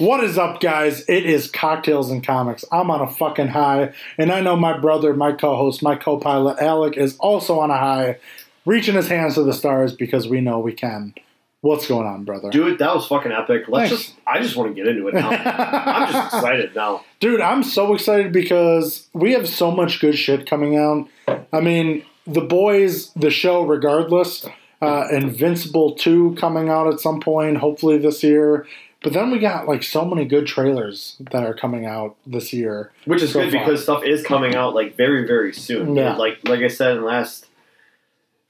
What is up, guys? It is Cocktails and Comics. I'm on a fucking high, and I know my brother, my co host, my co pilot, Alec, is also on a high, reaching his hands to the stars because we know we can. What's going on, brother? Dude, that was fucking epic. Let's Thanks. just I just want to get into it now. I'm just excited now. Dude, I'm so excited because we have so much good shit coming out. I mean, The Boys, the show, regardless, uh, Invincible 2 coming out at some point, hopefully this year. But then we got like so many good trailers that are coming out this year. Which is So good far. because stuff is coming out like very, very soon. Yeah. Like like I said in last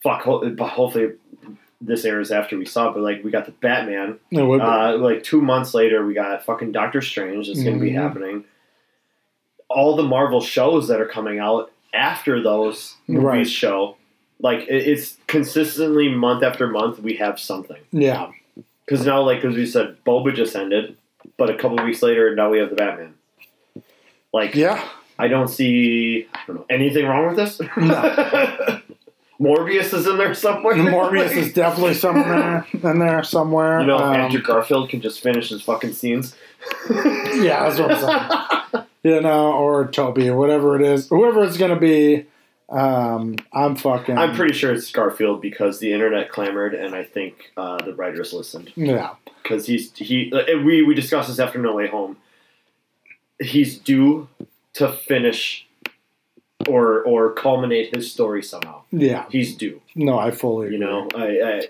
fuck hopefully this airs after we saw it, but like we got the Batman. It would be. Uh, like two months later we got fucking Doctor Strange that's gonna be Mhm. happening. All the Marvel shows that are coming out after those movies Right. show. Like it's consistently month after month we have something. yeah. Because now, like as we said, Boba just ended, but a couple weeks later, now we have the Batman. Like, Yeah. I don't see I don't know anything wrong with this. No. Morbius is in there somewhere. Morbius is definitely somewhere in there somewhere. You know, Um, Andrew Garfield can just finish his fucking scenes. Yeah, that's what I'm saying. you know, or Toby, whatever it is, whoever it's gonna be. Um, I'm fucking. I'm pretty sure it's Garfield because the internet clamored, and I think uh, the writers listened Yeah, because he's he. uh, We we discussed this after No Way Home. He's due to finish or or culminate his story somehow. yeah. He's due. No, I fully. You know, I, I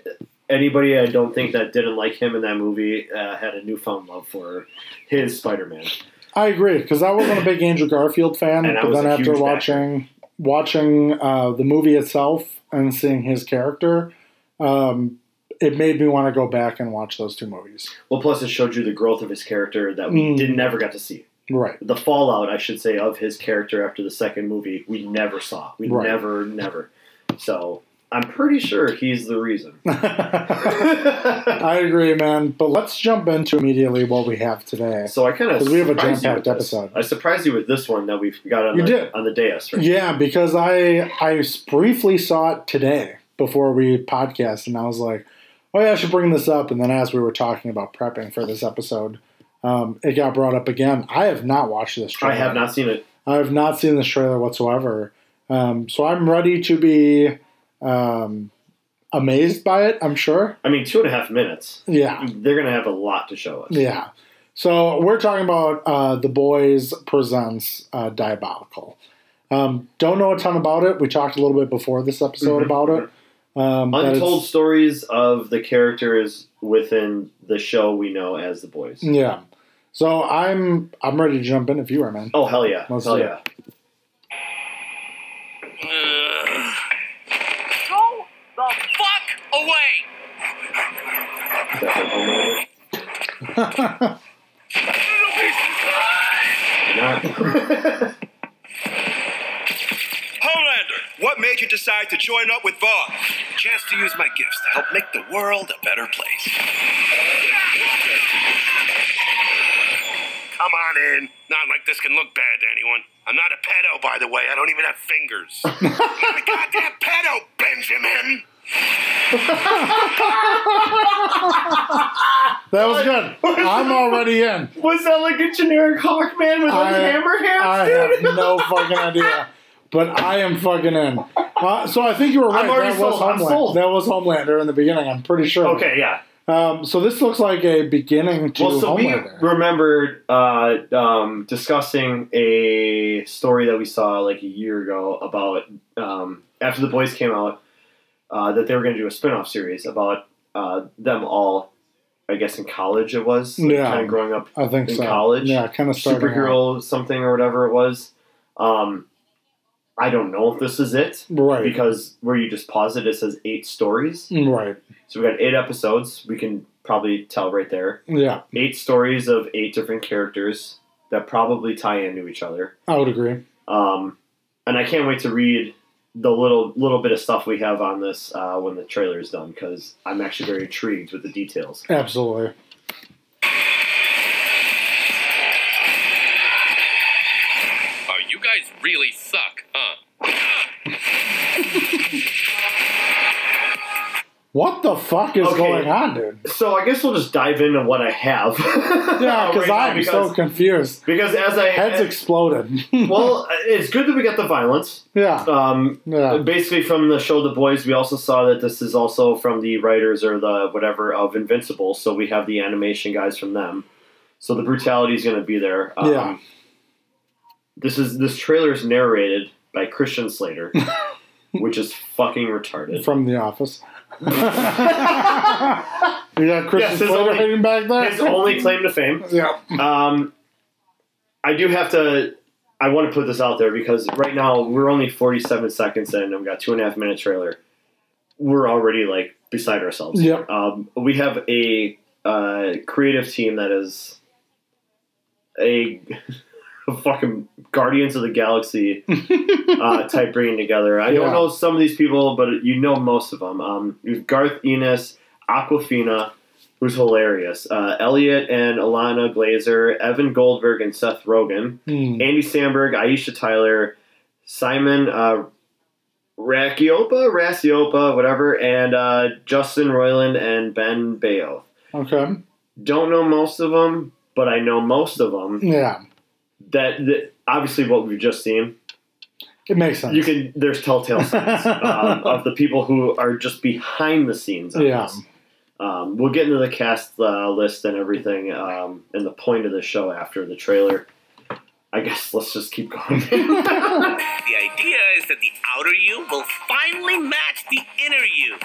anybody I don't think that didn't like him in that movie uh, had a newfound love for his Spider-Man. I agree because I wasn't a big Andrew Garfield fan, but then after watching watching uh, the movie itself and seeing his character, um, it made me want to go back and watch those two movies. Well, plus it showed you the growth of his character that we Mm. did never got to see. Right. The fallout, I should say, of his character after the second movie, we never saw. We Right. never, never. So I'm pretty sure he's the reason. I agree, man. But let's jump into immediately what we have today. so I kind of we have a surprised you jam-packed with this. episode. I surprised you with this one that we've got on You the did. on the dais. Right? Yeah, because I I briefly saw it today before we podcast, and I was like, oh yeah, I should bring this up. And then as we were talking about prepping for this episode, um, it got brought up again. I have not watched this trailer. I have not seen it. I have not seen this trailer whatsoever. Um, so I'm ready to be um, amazed by it. I'm sure. I mean, two and a half minutes. Yeah. They're gonna have a lot to show us. Yeah. So we're talking about uh, The Boys Presents uh, Diabolical. Um, don't know a ton about it. We talked a little bit before this episode Mhm. about it. Um, Untold stories of the characters within the show we know as the boys. Yeah. So I'm I'm ready to jump in if you are, man. Oh hell yeah! Let's hell do it. yeah! Go the fuck away! Definitely Homelander. What made you decide to join up with Vought? Chance to use my gifts to help make the world a better place. Come on in. Not like this can look bad to anyone. I'm not a pedo, by the way. I don't even have fingers. I'm a goddamn pedo, Benjamin. That was good. I'm already in. Was that like a generic Hawkman with like I- hammer hands, I dude? have no fucking idea. But I am fucking in. Uh, so I think you were right. That was sold. Homelander. sold. That was Homelander in the beginning. I'm pretty sure. Okay, yeah. Um, so this looks like a beginning to Well, so Homelander. we remembered uh, um, discussing a story that we saw like a year ago about um, after the boys came out uh, that they were going to do a spin-off series about uh, them all. I guess in college it was like, Yeah. kind of growing up I think in so. college, Yeah, kind of starting out. superhero something or whatever it was. Um, I don't know if this is it Right. because where you just pause it, it says eight stories. right. So we got eight episodes. We can probably tell right there. Yeah, Eight stories of eight different characters that probably tie into each other. I would agree. Um, and I can't wait to read the little little bit of stuff we have on this uh, when the trailer is done because I'm actually very intrigued with the details. Absolutely. What the fuck is Okay. going on, dude? So I guess we'll just dive into what I have. Yeah, Right because now, I'm so confused. because as I Heads exploded. well, it's good that we got the violence. yeah, Um, yeah, basically from the show The Boys, we also saw that this is also from the writers or the whatever of Invincible. So we have the animation guys from them. So the brutality is going to be there. Um, Yeah. This is this trailer is narrated by Christian Slater, which is fucking retarded. from The Office. you got Christian Yes, Slater only- hiding back there. His only claim to fame. yeah, Um, I do have to. I want to put this out there because right now we're only 47 seconds in and we got two and a half minute trailer. We're already like beside ourselves. Yep. Um, we have a uh, creative team that is a, fucking Guardians of the Galaxy uh, type bringing together. I don't know some of these people, but you know most of them. Um, Garth Ennis, Awkwafina, who's hilarious. Uh, Elliot and Ilana Glazer, Evan Goldberg and Seth Rogen, Hmm. Andy Samberg, Aisha Tyler, Simon uh, Rakiopa, Rasiopa, whatever, and uh, Justin Roiland and Ben Bayo. okay, Don't know most of them, but I know most of them. yeah, That, that obviously what we've just seen, it makes sense. you can. There's telltale signs um, of the people who are just behind the scenes. On Yeah. this. Um, we'll get into the cast uh, list and everything um, and the point of the show after the trailer. I guess let's just keep going. The idea is that the outer you will finally match the inner you.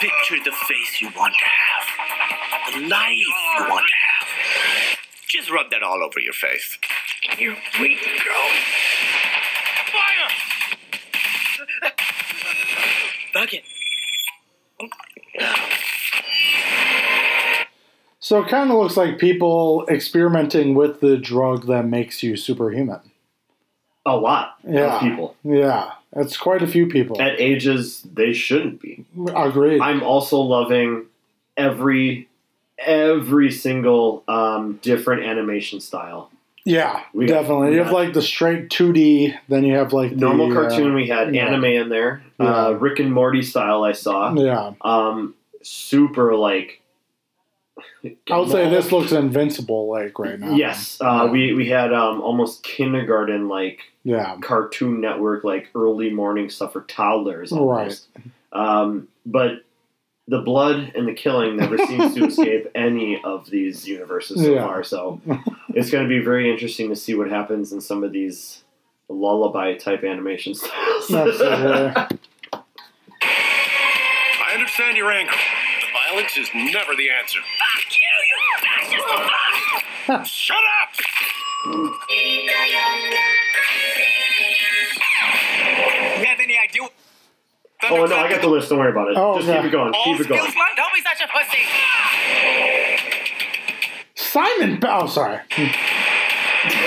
Picture the face you want to have, the life you want to have. Just rub that all over your face. Here we go. Fire! Bucket. so it kind of looks like people experimenting with the drug that makes you superhuman. a lot Yeah. of people Yeah, it's quite a few people. at ages they shouldn't be. Agreed. I'm also loving every every single um, different animation style. yeah, We definitely. we you have like the straight 2D, then you have like the Normal uh, cartoon, we had yeah. anime in there. Uh, Rick and Morty style, I saw. yeah, Um, super like. I would say this looks invincible like right now. Yes, uh, we we had um, almost kindergarten like Yeah. Cartoon Network like early morning stuff for toddlers. Almost. Um, but the blood and the killing never seems to escape any of these universes so Yeah. far. So it's going to be very interesting to see what happens in some of these lullaby type animation styles. I understand your anger. Violence is never the answer. Fuck you, you fascist! Shut up! You have any idea? What oh no, I got the list. Don't worry about it. Oh, Just okay. keep it going. All Keep oh, it going. skills line? Don't be such a pussy. Simon. Oh, sorry.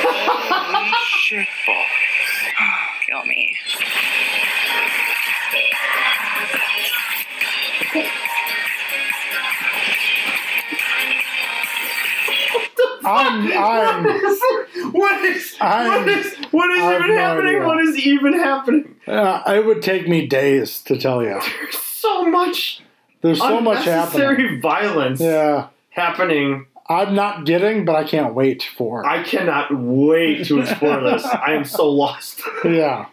Holy shit balls. Kill me. I'm. I'm. what is what is what is even no happening? idea. What is even happening? Uh, it would take me days to tell you. There's so much There's so much happening. violence Yeah, happening. I'm not getting, but I can't wait for. I cannot wait to explore this. I am so lost. Yeah.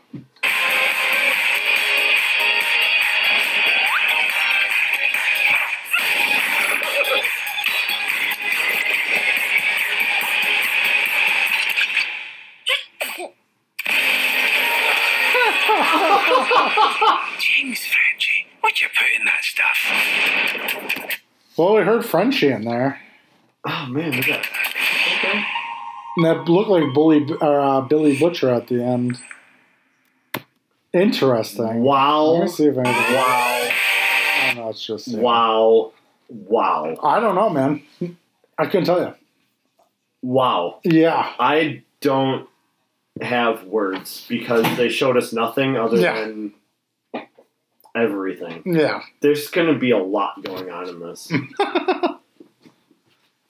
Well, we heard Frenchie in there. Oh man, look at that. Okay. And that looked like Bully, uh, Billy Butcher at the end. Interesting. Wow. Let Wow. me see if anything. Wow. Oh, no, it's just. Wow. Wow. I don't know, man. I couldn't tell you. Wow. Yeah. I don't have words because they showed us nothing other Yeah. than everything. Yeah. There's going to be a lot going on in this.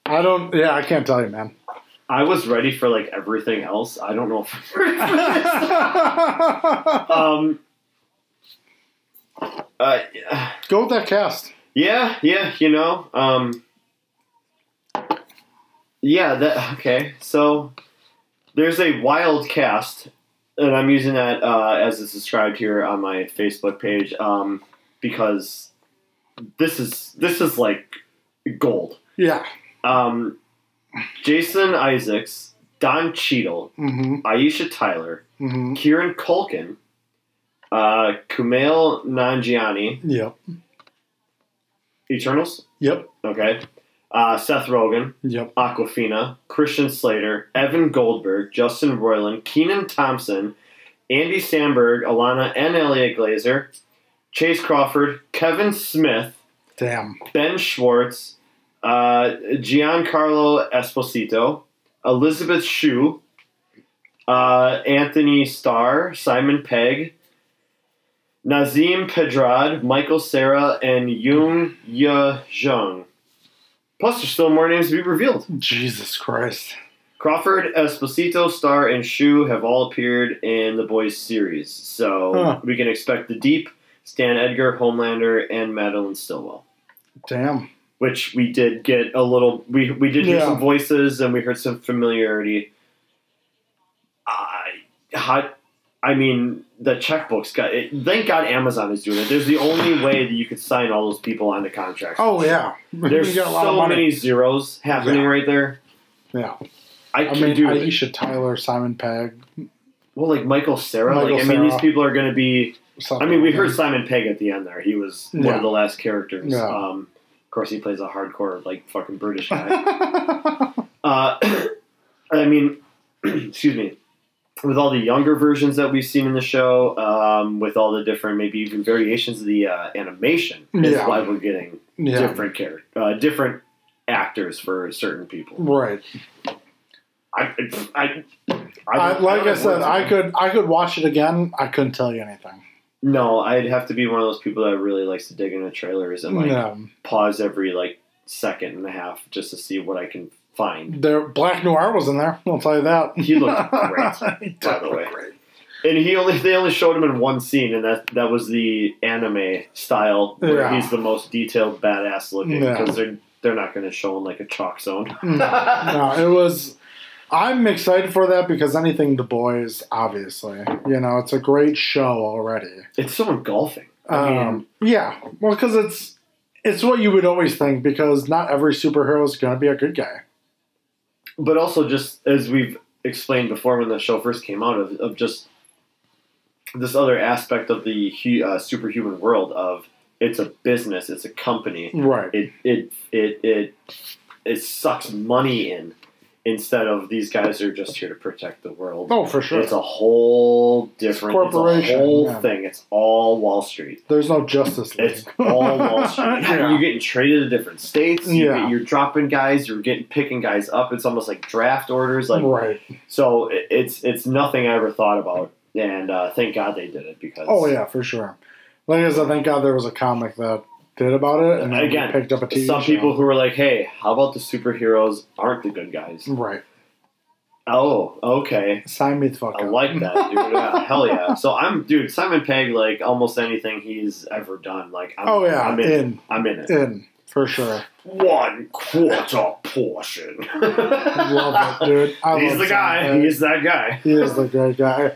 I don't. Yeah, I can't tell you, man. I was ready for like everything else. I don't know if I'm ready for this. um, uh, Go with that cast. Yeah, yeah, you know. Um, yeah, that okay. So there's a wild cast, and I'm using that uh, as it's described here on my Facebook page um, because this is this is like gold. Yeah. Um, Jason Isaacs, Don Cheadle, Mm-hmm. Aisha Tyler, Mm-hmm. Kieran Culkin, uh, Kumail Nanjiani, Yep. Eternals. Yep. Okay. Uh, Seth Rogen, Yep. Awkwafina, Christian Slater, Evan Goldberg, Justin Roiland, Kenan Thompson, Andy Samberg, Ilana and Elliot Glazer, Chace Crawford, Kevin Smith, Damn. Ben Schwartz, uh, Giancarlo Esposito, Elizabeth Shue, uh, Anthony Starr, Simon Pegg, Nasim Pedrad, Michael Cera, and Yung Ye Jung. Plus, there's still more names to be revealed. Jesus Christ. Crawford, Esposito, Starr, and Shue have all appeared in the Boys series, so Huh. we can expect the Deep, Stan Edgar, Homelander, and Madeline Stillwell. Damn. Which we did get a little. We we did hear Yeah. some voices and we heard some familiarity. I how, I mean, the checkbooks got. It, thank God Amazon is doing it. There's the only way that you could sign all those people on the contract. Oh yeah. there's We got a lot so of many zeros happening Yeah. right there. Yeah. I, I mean, do Aisha Tyler, Simon Pegg. well, like Michael Cera. Michael like I mean, these people are going to be. something I mean, we heard. Simon Pegg at the end there. He was one of the last characters. Yeah. Um, of course, he plays a hardcore, like fucking British guy. uh, I mean, excuse me. With all the younger versions that we've seen in the show, um, with all the different, maybe even variations of the uh, animation, is Yeah. why we're getting yeah. different character, uh, different actors for certain people. Right. I, I, I, I, like I said. I could I could watch it again. I couldn't tell you anything. No, I'd have to be one of those people that really likes to dig into trailers and like yeah. pause every like second and a half just to see what I can find. There, Black Noir was in there. I'll tell you that. He looked great, He by the way. great. And he only they only showed him in one scene, and that that was the anime style where Yeah. he's the most detailed badass looking Yeah. because they're they're not going to show him like a chalk zone. No, no, it was. I'm excited for that because anything the boys, obviously, you know, it's a great show already. It's so engulfing. Um, yeah, well, because it's it's what you would always think because not every superhero is going to be a good guy. But also just as we've explained before when the show first came out of, of just this other aspect of the uh, superhuman world of it's a business, it's a company. Right. It it it it it sucks money in instead of these guys are just here to protect the world. Oh, for sure. It's a whole different it's, a corporation, whole yeah. thing. It's all Wall Street. There's no Justice League. It's all Wall Street. Yeah. You're getting traded to different states. You Yeah. get, you're dropping guys. You're getting picking guys up. It's almost like draft orders. Like right. so, it's it's nothing I ever thought about, and uh, thank God they did it because Oh yeah, for sure. Like I said, thank God there was a comic that did about it, and then Again, picked up a TV some show. people who were like, "Hey, how about the superheroes aren't the good guys?" right. Oh, okay. Sign me the fuck I up. like that, dude. Yeah, hell yeah. So I'm, dude. Simon Pegg, like almost anything he's ever done, like, I'm, Oh yeah, I'm in. in I'm in it. in for sure. One quarter portion. Love it, dude. I He's the guy. He's that guy. He is the great guy.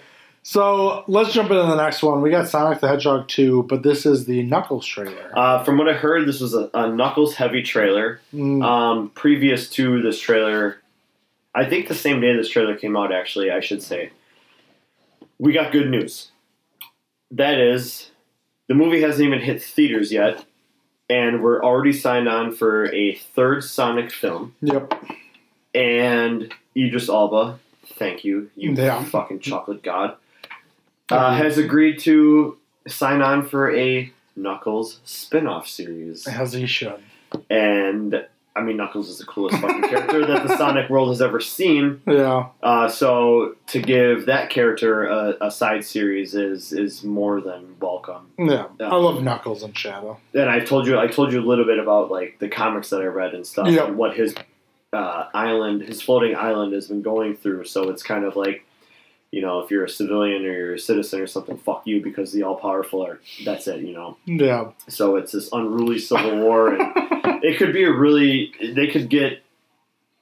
So let's jump into the next one. We got Sonic the Hedgehog 2, but this is the Knuckles trailer. Uh, from what I heard, this was a, a Knuckles heavy trailer. Mm, Um, previous to this trailer, I think the same day this trailer came out, actually, I should say, we got good news. That is, the movie hasn't even hit theaters yet, and we're already signed on for a third Sonic film. yep. And Idris Elba, thank you, you Yeah. fucking chocolate god, uh, has agreed to sign on for a Knuckles spin off series. As he should. And I mean, Knuckles is the coolest fucking character that the Sonic world has ever seen. Yeah. Uh, so to give that character a, a side series is is more than welcome. Yeah. Yeah. I love Knuckles and Shadow. And I told you, I told you a little bit about like the comics that I read and stuff, Yeah. and what his uh, island, his floating island, has been going through. So it's kind of like, you know, if you're a civilian or you're a citizen or something, fuck you because the all powerful are. That's it, you know. Yeah. So it's this unruly civil war, and it could be a really. They could get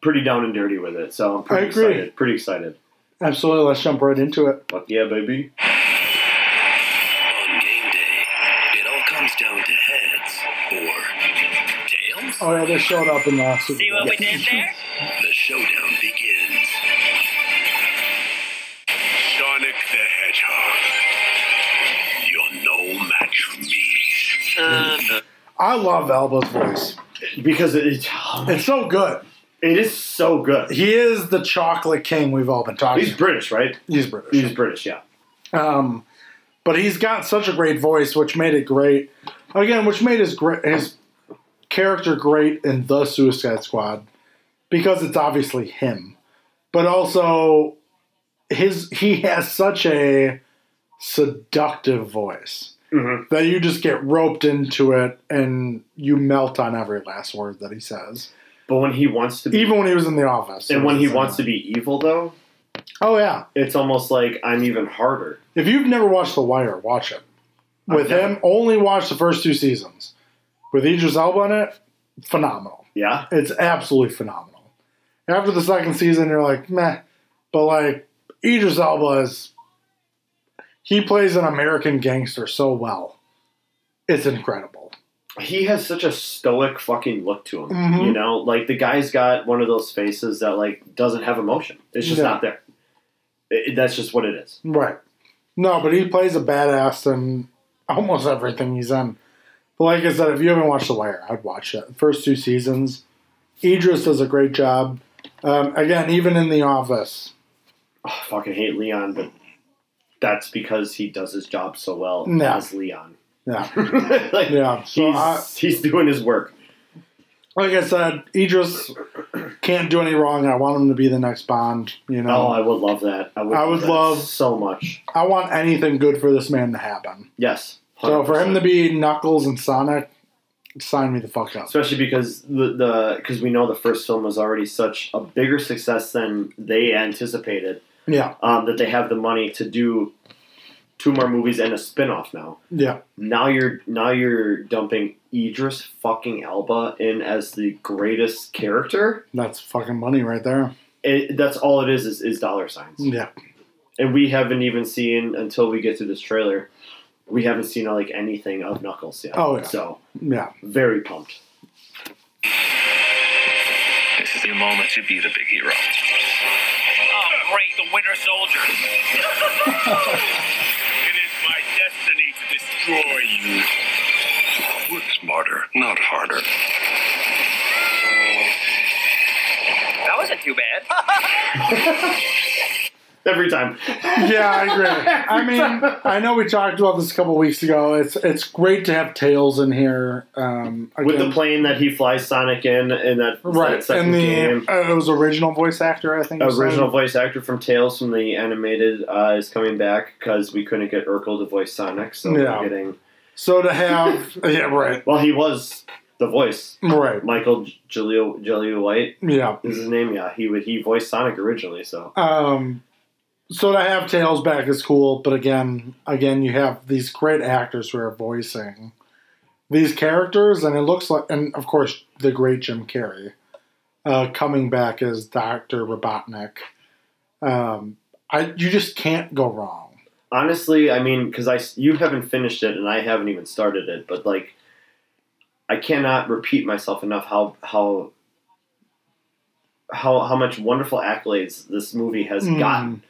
pretty down and dirty with it. So I'm pretty I agree. excited. Pretty excited. Absolutely. Let's jump right into it. Fuck yeah, baby. On game day, it all comes down to heads or tails. Oh yeah, they showed up in the Super See what we did there? The showdown I love Elba's voice. Because it, it, It's so good. it is so good. He is the chocolate king we've all been talking. He's British, right? He's British. He's British, yeah. Um, but he's got such a great voice, which made it great. Again, which made his great his character great in the Suicide Squad because it's obviously him, but also his he has such a seductive voice Mhm. that you just get roped into it and you melt on every last word that he says. But when he wants to be, Even when he was in the office, and when he wants to be evil, though, oh yeah. it's almost like I'm even harder. If you've never watched The Wire, watch it. With him, only watch the first two seasons. With Idris Elba in it, phenomenal. Yeah, It's absolutely phenomenal. After the second season, you're like, meh. But like, Idris Elba is. He plays an American gangster so well. It's incredible. he has such a stoic fucking look to him. Mhm. You know, like the guy's got one of those faces that like doesn't have emotion. It's just Yeah. not there. It- that's just what it is. Right. No, but he plays a badass in almost everything he's in. But like I said, if you haven't watched The Wire, I'd watch it. First two seasons. Idris does a great job. Um, again, even in The Office. Oh, I fucking hate Leon, but that's because he does his job so well as Leon. Yeah. like, Yeah. So he's, I, he's doing his work. like I said, Idris can't do any wrong. I want him to be the next Bond. You Oh, know, I would love that. I would, I would love- so much. I want anything good for this man to happen. Yes. So for him to be Knuckles and Sonic, sign me the fuck up. especially because the the because we know the first film was already such a bigger success than they anticipated. Yeah, Um, that they have the money to do two more movies and a spin-off now. yeah, Now you're now you're dumping Idris fucking Elba in as the greatest character. that's fucking money right there. It, that's all it is, is is dollar signs. Yeah, And we haven't even seen until we get to this trailer. We haven't seen like anything of Knuckles yet. Oh, yeah. So yeah. very pumped. This is your moment to be the big hero. Great, the Winter Soldier. It is my destiny to destroy you. Work smarter, not harder. That wasn't too bad. Every time. Yeah, I agree. I mean, I know we talked about this a couple weeks ago. It's it's great to have Tails in here. Um, With the plane that he flies Sonic in in that, right, that second and the game. uh, it was original voice actor. I think. Original voice actor from Tails from the animated uh, is coming back because we couldn't get Urkel to voice Sonic, so Yeah. we're getting. So to have yeah, right, Well, he was the voice. right, Michael Jaleel Jaleel White yeah. is his name. Yeah, he would he voiced Sonic originally. So Um, so to have Tails back is cool, but again, again, you have these great actors who are voicing these characters, and it looks like, and of course, the great Jim Carrey uh, coming back as Doctor Robotnik. Um, I you just can't go wrong. honestly, I mean, because I you haven't finished it and I haven't even started it, but like, I cannot repeat myself enough how how how how much wonderful accolades this movie has Mm. gotten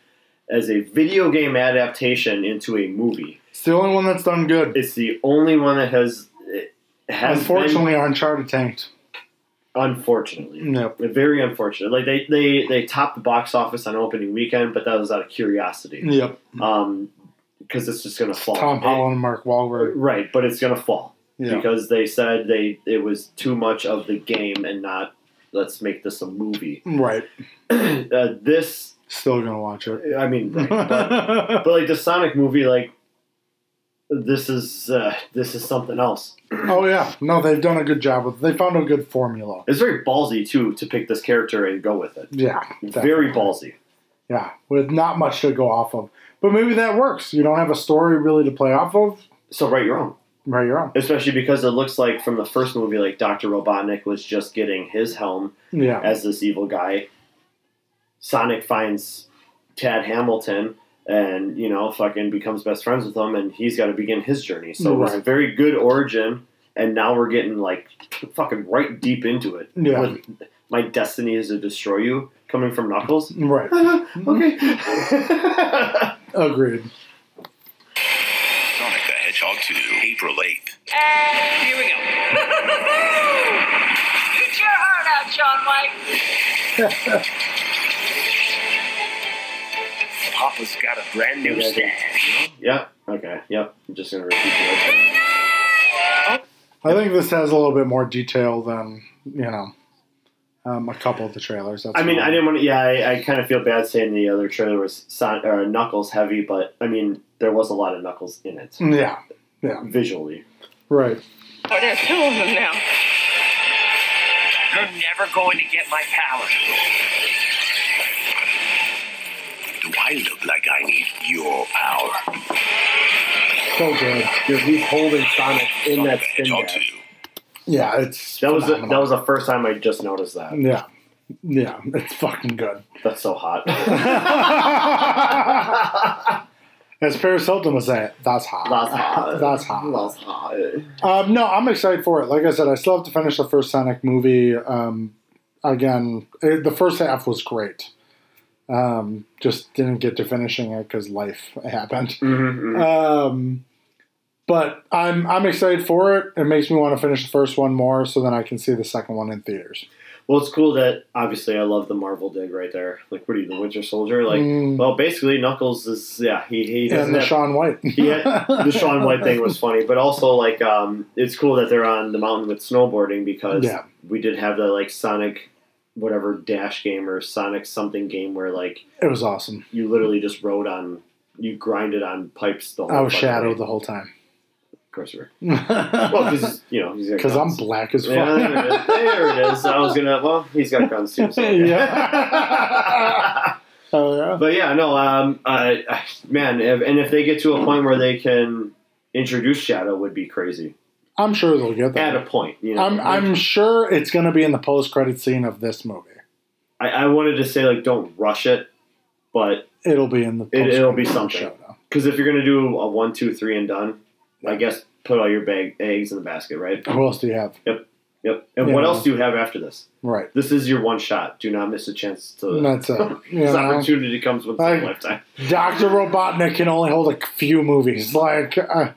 as a video game adaptation into a movie. It's the only one that's done good. It's the only one that has has Unfortunately, Uncharted tanked. been, unfortunately. Yep. Very unfortunate. Like they, they they topped the box office on opening weekend, but that was out of curiosity. Yep. Um, because it's just gonna fall. Tom Holland and Mark Wahlberg. right, but it's gonna fall Yeah. because they said they it was too much of the game and not let's make this a movie. Right. uh, this, Still gonna watch it. I mean, right, but, but like the Sonic movie, like this is uh, this is something else. oh yeah. No, they've done a good job with. They found a good formula. It's very ballsy too to pick this character and go with it. Yeah. Very ballsy. Yeah, with not much to go off of. But maybe that works. You don't have a story really to play off of. So right, your own. Right, you're on. Especially because it looks like from the first movie, like Doctor Robotnik was just getting his helm Yeah. as this evil guy. Sonic finds Tad Hamilton and, you know, fucking becomes best friends with him, and he's got to begin his journey. So it was a very good origin, and now we're getting, like, fucking right deep into it. Yeah. With my destiny is to destroy you, coming from Knuckles. Right. okay. Agreed. Sonic the Hedgehog 2, April 8th. And here we go. Eat your heart out, Shaun White. Papa's got a brand new stash. yeah. Okay. Yep. I'm just gonna repeat it. I think this has a little bit more detail than, you know, um, a couple of the trailers. That's I mean. I didn't want to. Yeah, I, I kind of feel bad saying the other trailer was Son, or Knuckles heavy, but I mean, there was a lot of Knuckles in it Yeah. Yeah. visually. Right. Oh, there's two of them now. You're never going to get my power. Do I look like I need your power? So good. Because he's holding Sonic in that Sonic the spin Hedgehog dash. 2. Yeah, it's That was the, phenomenal. that was the first time I just noticed that. Yeah. Yeah, it's fucking good. That's so hot. As Paris Hilton would say, that's hot. That's hot. That's hot. That's hot. Um, no, I'm excited for it. Like I said, I still have to finish the first Sonic movie. Um, again, it, the first half was great. Um, just didn't get to finishing it because life happened. Mm-hmm, Um, but I'm I'm excited for it. It makes me want to finish the first one more, so then I can see the second one in theaters. Well, it's cool that obviously I love the Marvel dig right there. Like, what are you, the Winter Soldier? Like, Mm. well, basically Knuckles is yeah. He he and the have- Shaun White. yeah, the Shaun White thing was funny, but also like um, it's cool that they're on the mountain with snowboarding because Yeah. we did have the like Sonic whatever dash game or Sonic something game where like It was awesome. you literally just rode on you grinded on pipes the whole I was Shadow the whole time. Of course you were. Well, because you know Because I'm black as fuck. Yeah, there it is. There it is. I was gonna. Well, he's got guns too. So. Yeah. oh yeah. But yeah, no, um, I, I, man, if, and if they get to a point where they can introduce Shadow, would be crazy. I'm sure they'll get that. At a point, you know. I'm I'm sure it's going to be in the post credit scene of this movie. I, I wanted to say like, don't rush it, but It'll be in the It- it'll be something. because if you're gonna do a one, two, three, and done, I guess put all your bag eggs in the basket, right? Who else do you have? Yep. Yep. And Yeah. what else do you have after this? Right. This is your one shot. Do not miss a chance to. That's it. This know? opportunity comes with Like- a lifetime. Doctor Robotnik can only hold a few movies. Like, uh,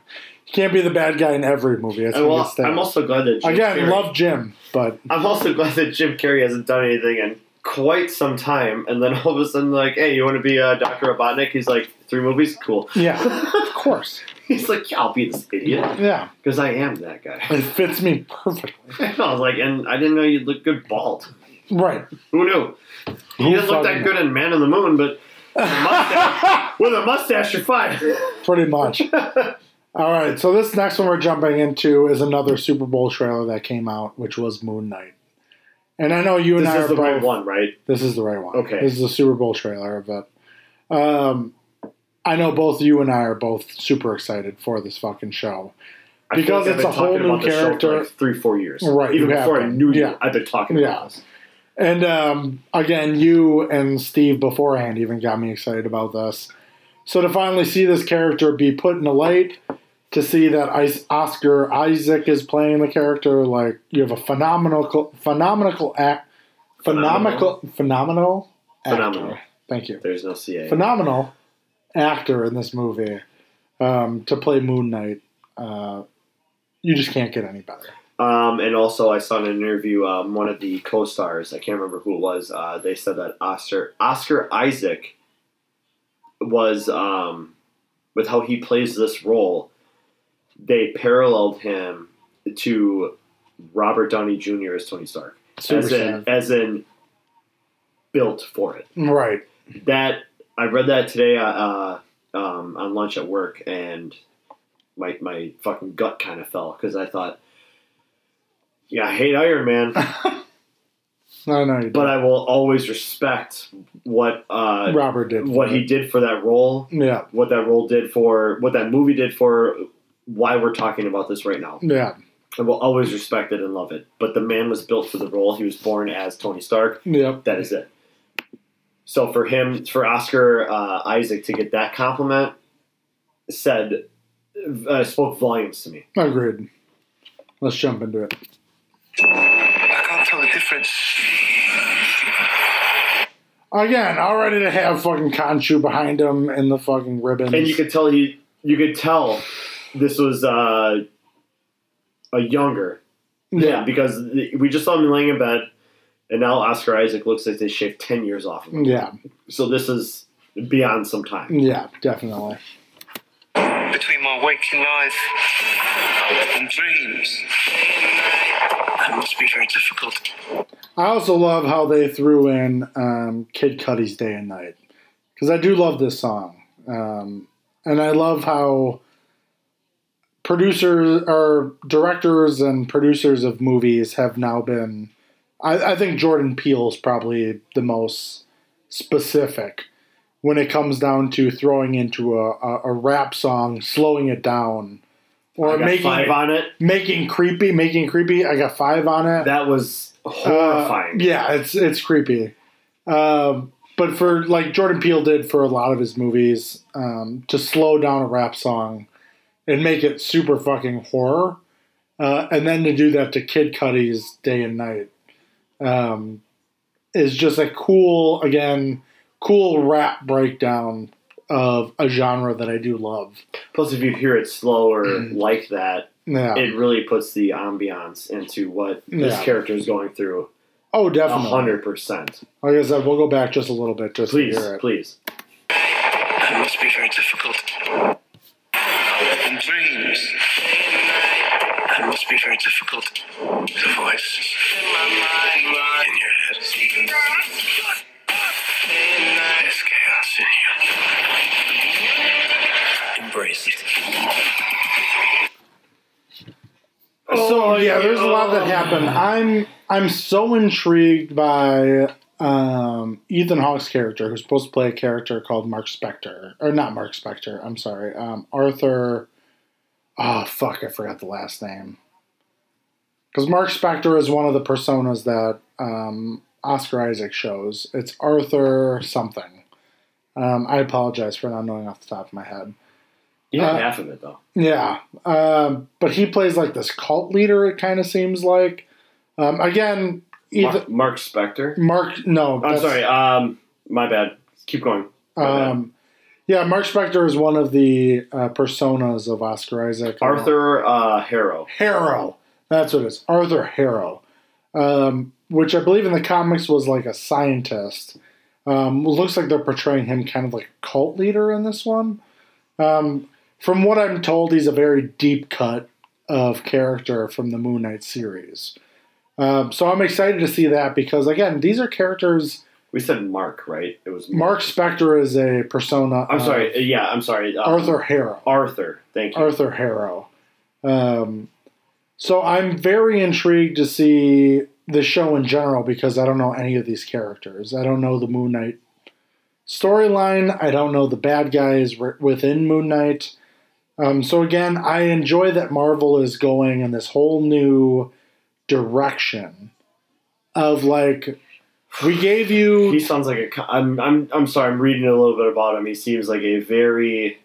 you can't be the bad guy in every movie. Well. I'm also glad that Jim Again, Carrey- love Jim, but I'm also glad that Jim Carrey hasn't done anything in quite some time, and then all of a sudden, like, hey, you want to be uh, Doctor Robotnik? He's like, three movies, cool. yeah, of course. He's like, yeah, I'll be this idiot Yeah, because I am that guy. it fits me perfectly. I was like, and I didn't know you'd look good bald. Right. Who knew? Who You didn't look that good in Man on the Moon, but with a mustache, with a mustache you're fine. Pretty much. All right, so this next one we're jumping into is another Super Bowl trailer that came out, which was Moon Knight. And I know you and This I is are the both. right one, right? This is the right one. Okay. This is the Super Bowl trailer of it. Um, I know both you and I are both super excited for this fucking show. I Because like I've been a whole new about this show for character. like three, four years. Right, Even before I been. knew you, Yeah. I've been talking Yeah. about this. And um, again, you and Steve beforehand even got me excited about this. So to finally see this character be put in the light, to see that Oscar Isaac is playing the character, like you have a phenomenal, phenomenal act, phenomenal, phenomenal, actor. Phenomenal. Thank you. There's no CA. Phenomenal actor in this movie um, to play Moon Knight. Uh, you just can't get any better. Um, and also, I saw in an interview um, one of the co-stars. I can't remember who it was. Uh, they said that Oscar Oscar Isaac was um, with how he plays this role. They paralleled him to Robert Downey Jr. as Tony Stark, Super as in sad. as in built for it. Right. That I read that today uh, uh, um, on lunch at work, and my my fucking gut kind of fell because I thought, yeah, I hate Iron Man. I know you did. but I will always respect what uh, Robert did. what for he did for that role, Yeah, what that role did for what that movie did for why we're talking about this right now. yeah, I will always respect it and love it. But the man was built for the role. He was born as Tony Stark. yep. That is it. So for him, for Oscar uh, Isaac to get that compliment, said uh, spoke volumes to me. Agreed. Let's jump into it. I can't tell the difference. Again, already to have fucking Khonshu behind him in the fucking ribbons. and you could tell he you could tell this was uh, a younger yeah, because we just saw him laying in bed and now oscar isaac looks like they shaved 10 years off of him yeah, so this is beyond some time yeah, definitely. Between my waking life and dreams. That must be very difficult. I also love how they threw in um, Kid Cudi's "Day and Night" because I do love this song, um, and I love how producers or directors and producers of movies have now been. I, I think Jordan Peele is probably the most specific when it comes down to throwing into a, a, a rap song, slowing it down, or making five on it making creepy, making creepy. I got five on it. that was horrifying Uh, yeah, it's it's creepy. Um, but for like Jordan Peele did for a lot of his movies, um, to slow down a rap song and make it super fucking horror, uh, and then to do that to Kid Cudi's Day and Night, um, is just a cool again cool rap breakdown of a genre that I do love. plus if you hear it slower Mm. like that Yeah. it really puts the ambiance into what this Yeah. character is going through oh, definitely. hundred percent Like I said, we'll go back just a little bit just please to hear it. please That must be very difficult. In dreams. That must be very difficult. The voice in your head. There's chaos in you. Embrace it. So yeah, there's a lot that happened. I'm I'm so intrigued by um, Ethan Hawke's character, who's supposed to play a character called Mark Spector, or not Mark Spector. I'm sorry, um, Arthur. Oh fuck, I forgot the last name. Because Mark Spector is one of the personas that um, Oscar Isaac shows. It's Arthur something. Um, I apologize for not knowing off the top of my head. you have Uh, half of it though Yeah, um, but he plays like this cult leader. It kind of seems like. Um, again, mark, either mark spector Mark. No, i'm sorry um my bad keep going bad. Um, yeah, Mark Spector is one of the uh, personas of Oscar Isaac. arthur uh harrow Harrow. That's what it is. Arthur Harrow, um, which I believe in the comics was like a scientist. Um, looks like they're portraying him kind of like a cult leader in this one. Um, from what I'm told, he's a very deep cut of character from the Moon Knight series. Um, so I'm excited to see that because again, these are characters. we said mark right it was Mark Spector is a persona. i'm sorry yeah i'm sorry um, Arthur Harrow. arthur thank you Arthur Harrow. Um, so I'm very intrigued to see the show in general because I don't know any of these characters. I don't know the Moon Knight storyline. I don't know the bad guys within Moon Knight. Um, so again, I enjoy that Marvel is going in this whole new direction of like we gave you he sounds like a I'm, I'm i'm sorry i'm reading a little bit about him he seems like a very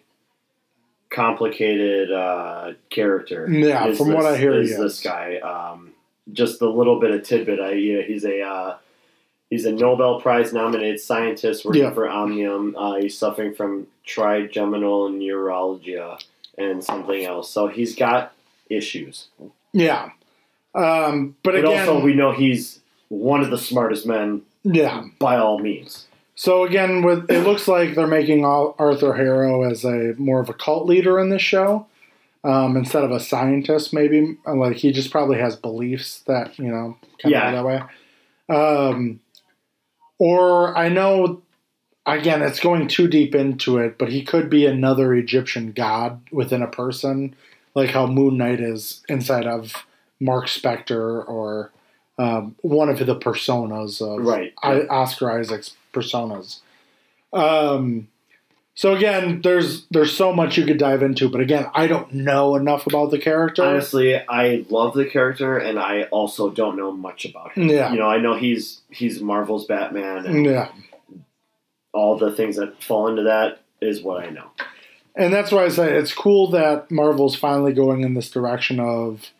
complicated uh character Yeah, from what I hear, is he this guy um just a little bit of tidbit i you know, he's a uh he's a nobel prize nominated scientist working Yeah. for omnium uh he's suffering from trigeminal neuralgia and something else so he's got issues yeah. Um, but but again, also we know he's one of the smartest men yeah. by all means So again, with it looks like they're making Arthur Harrow as a more of a cult leader in this show um, instead of a scientist. Maybe like he just probably has beliefs that you know kind Yeah. of that way. Um, or I know again, it's going too deep into it, but he could be another Egyptian god within a person, like how Moon Knight is inside of Mark Spector or um, one of the personas of Right. I, Oscar Isaac's personas. Um, so again, there's there's so much you could dive into, but again, I don't know enough about the character. Honestly, I love the character, and I also don't know much about him. Yeah. You know, I know he's he's Marvel's Batman, and yeah, all the things that fall into that is what I know. and that's why I say it's cool that Marvel's finally going in this direction of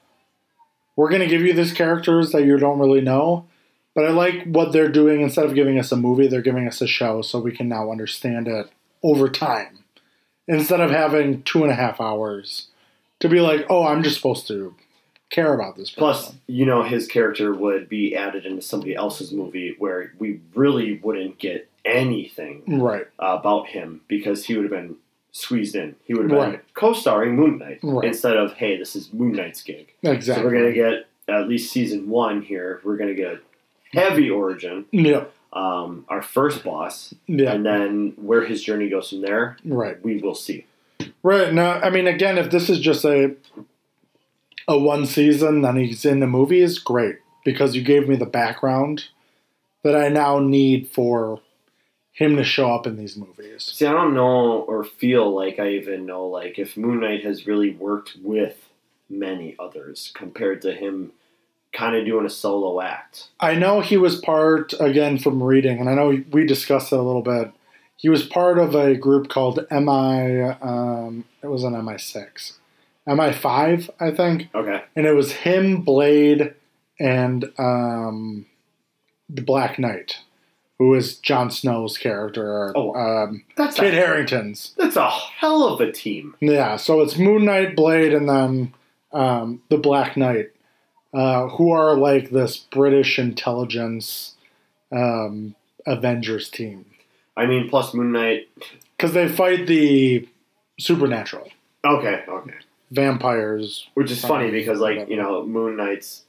we're going to give you these characters that you don't really know. But I like what they're doing. Instead of giving us a movie, they're giving us a show so we can now understand it over time. Instead of having two and a half hours to be like, oh, I'm just supposed to care about this person. Plus, you know, his character would be added into somebody else's movie where we really wouldn't get anything right. about him because he would have been squeezed in. He would have been Right. co-starring Moon Knight Right. instead of, hey, this is Moon Knight's gig. Exactly. So we're gonna get at least season one here. We're gonna get heavy origin, Yeah. um, our first boss, Yeah. and then where his journey goes from there, Right. we will see. Right. Now, I mean, again, if this is just a a one season, then he's in the movies, great. Because you gave me the background that I now need for him to show up in these movies. See, I don't know or feel like I even know like if Moon Knight has really worked with many others compared to him kind of doing a solo act. I know he was part, again, from reading, and I know we discussed it a little bit. He was part of a group called MI, um, it was an MI6, MI5, I think. Okay. and it was him, Blade, and um, the Black Knight, who is Jon Snow's character, Oh. um, That's Kid a, Harington's. that's a hell of a team. Yeah, so it's Moon Knight, Blade, and then um, the Black Knight, uh, who are like this British intelligence um, Avengers team I mean, plus Moon Knight. because they fight the supernatural Okay, okay. vampires. Which is funny because, like, you know, Moon Knight's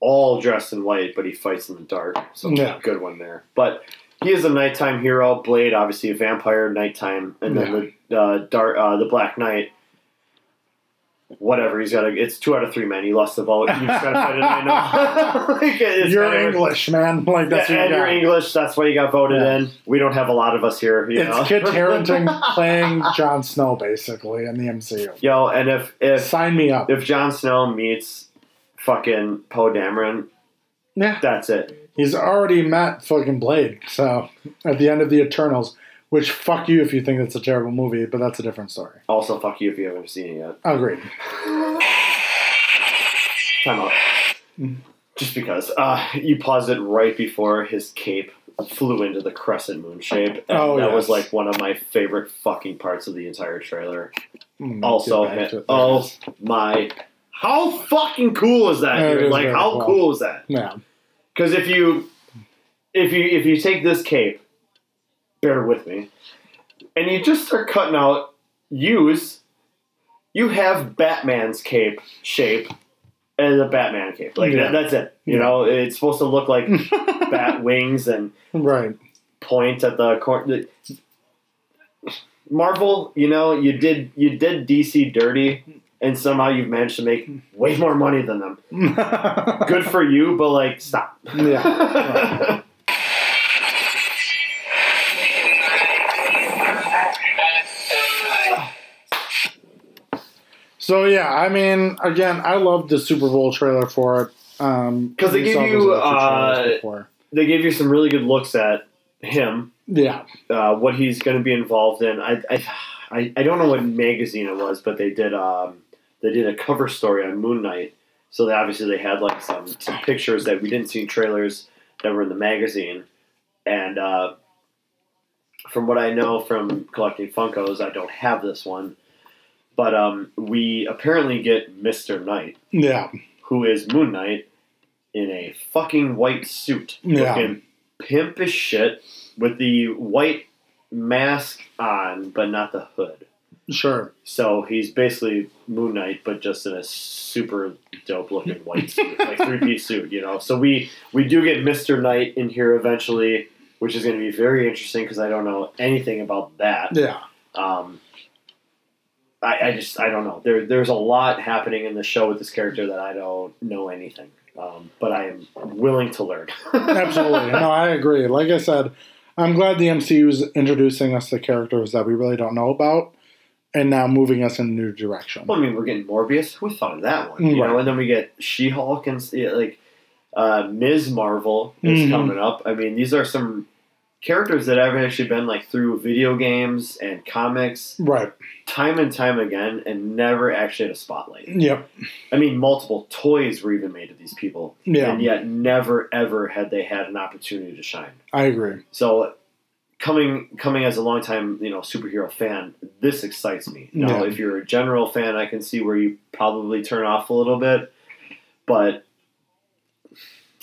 all dressed in white, but he fights in the dark. So Yeah. good one there. But he is a nighttime hero. Blade, obviously, a vampire, nighttime, and then the uh, dark, uh, the Black Knight. Whatever he's got. A, it's two out of three men. He lost the vote. You just got to fight it. I know. Like, it's You're English, man. Like that's yeah, and you you're. English. That's why you got voted Yeah. in. We don't have a lot of us here. You know? It's Kit Harington playing Jon Snow, basically, in the MCU. Yo, and if if Sign me up. if Jon Snow meets fucking Poe Dameron, Yeah, that's it. he's already met fucking Blade. So at the end of the Eternals, which fuck you if you think that's a terrible movie, but that's a different story. Also, fuck you if you haven't seen it yet. Agreed. Time out. Mm. Just because. Uh, you paused it right before his cape flew into the crescent moon shape. And Oh, that was like one of my favorite fucking parts of the entire trailer. Mm, Also, get back to it oh my. How fucking cool is that? It dude? is like, how cool. cool is that? yeah, Because if you, if you, if you take this cape, bear with me, and you just start cutting out use, you have Batman's cape shape as a Batman cape. Like Yeah. that, that's it. You Yeah. know, it's supposed to look like bat wings and right. point at the corner. Marvel, you know, you did you did DC dirty, and somehow you've managed to make way more money than them. Good for you, but like, stop. Yeah. So yeah, I mean, again, I loved the Super Bowl trailer for it. Um, 'Cause they saw you, those other two uh, they gave you some really good looks at him, Yeah, uh, what he's going to be involved in. I, I, I, I don't know what magazine it was, but they did um, they did a cover story on Moon Knight. So they obviously they had like some some pictures that we didn't see in trailers that were in the magazine, and uh, from what I know from collecting Funkos, I don't have this one, but um, we apparently get Mister Knight, yeah, who is Moon Knight, in a fucking white suit, Yeah. looking pimp as shit, with the white mask on, but not the hood. Sure. So he's basically Moon Knight, but just in a super dope looking white suit, like three piece suit, you know. So we we do get Mister Knight in here eventually, which is going to be very interesting because I don't know anything about that. Yeah, Um, I, I just I don't know. There there's a lot happening in the show with this character that I don't know anything. Um, but I am willing to learn. Absolutely. No, I agree. Like I said, I'm glad the MCU is introducing us to characters that we really don't know about and now moving us in a new direction. Well, I mean, we're getting Morbius. Who thought of that one? You Right. know, and then we get She Hulk and yeah, like uh, Ms. Marvel is Mhm. coming up. I mean, these are some characters that have actually been like through video games and comics Right. time and time again, and never actually had a spotlight. Yep. I mean, multiple toys were even made of these people, Yeah. and yet never ever had they had an opportunity to shine. I agree. So coming coming as a longtime you know superhero fan, this excites me. Now, Yeah. if you're a general fan, I can see where you probably turn off a little bit, but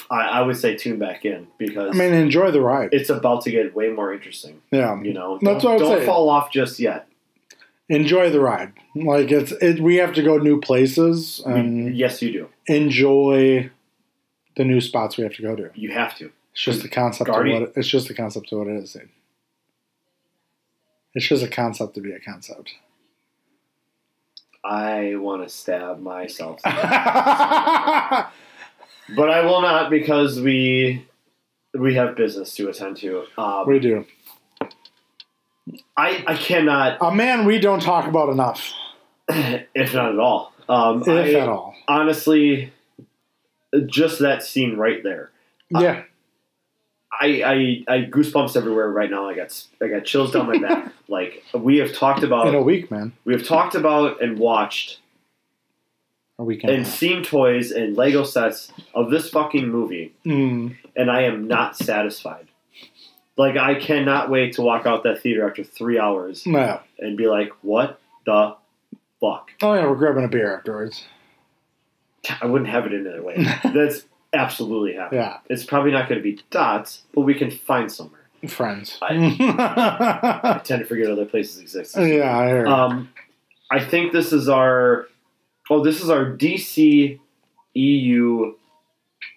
I, I would say tune back in because I mean, enjoy the ride. it's about to get way more interesting. Yeah. You know, That's don't, what I don't say. fall off just yet. Enjoy the ride. Like it's it, we have to go new places and yes, you do. enjoy the new spots we have to go to. You have to. It's just the concept Guardian- of what it, it's just the concept of what it is. Dude. It's just a concept to be a concept. I want to stab myself, but I will not because we we have business to attend to. Um, we do. I I cannot, A man we don't talk about enough, if not at all. Um, if I, at all. honestly, just that scene right there. Uh, Yeah. I, I I goosebumps everywhere right now. I got I got chills down my back. Like we have talked about In a week, man. we have talked about and watched A weekend. and seen toys and Lego sets of this fucking movie, Mm, and I am not satisfied. Like I cannot wait to walk out that theater after three hours no. and be like, "What the fuck?" Oh yeah, we're grabbing a beer afterwards. I wouldn't have it any other way. That's absolutely happening. Yeah, It's probably not going to be dots, but we can find somewhere. friends. I yeah, tend to forget other places exist. I hear. you. Um, I think this is our oh, this is our DC EU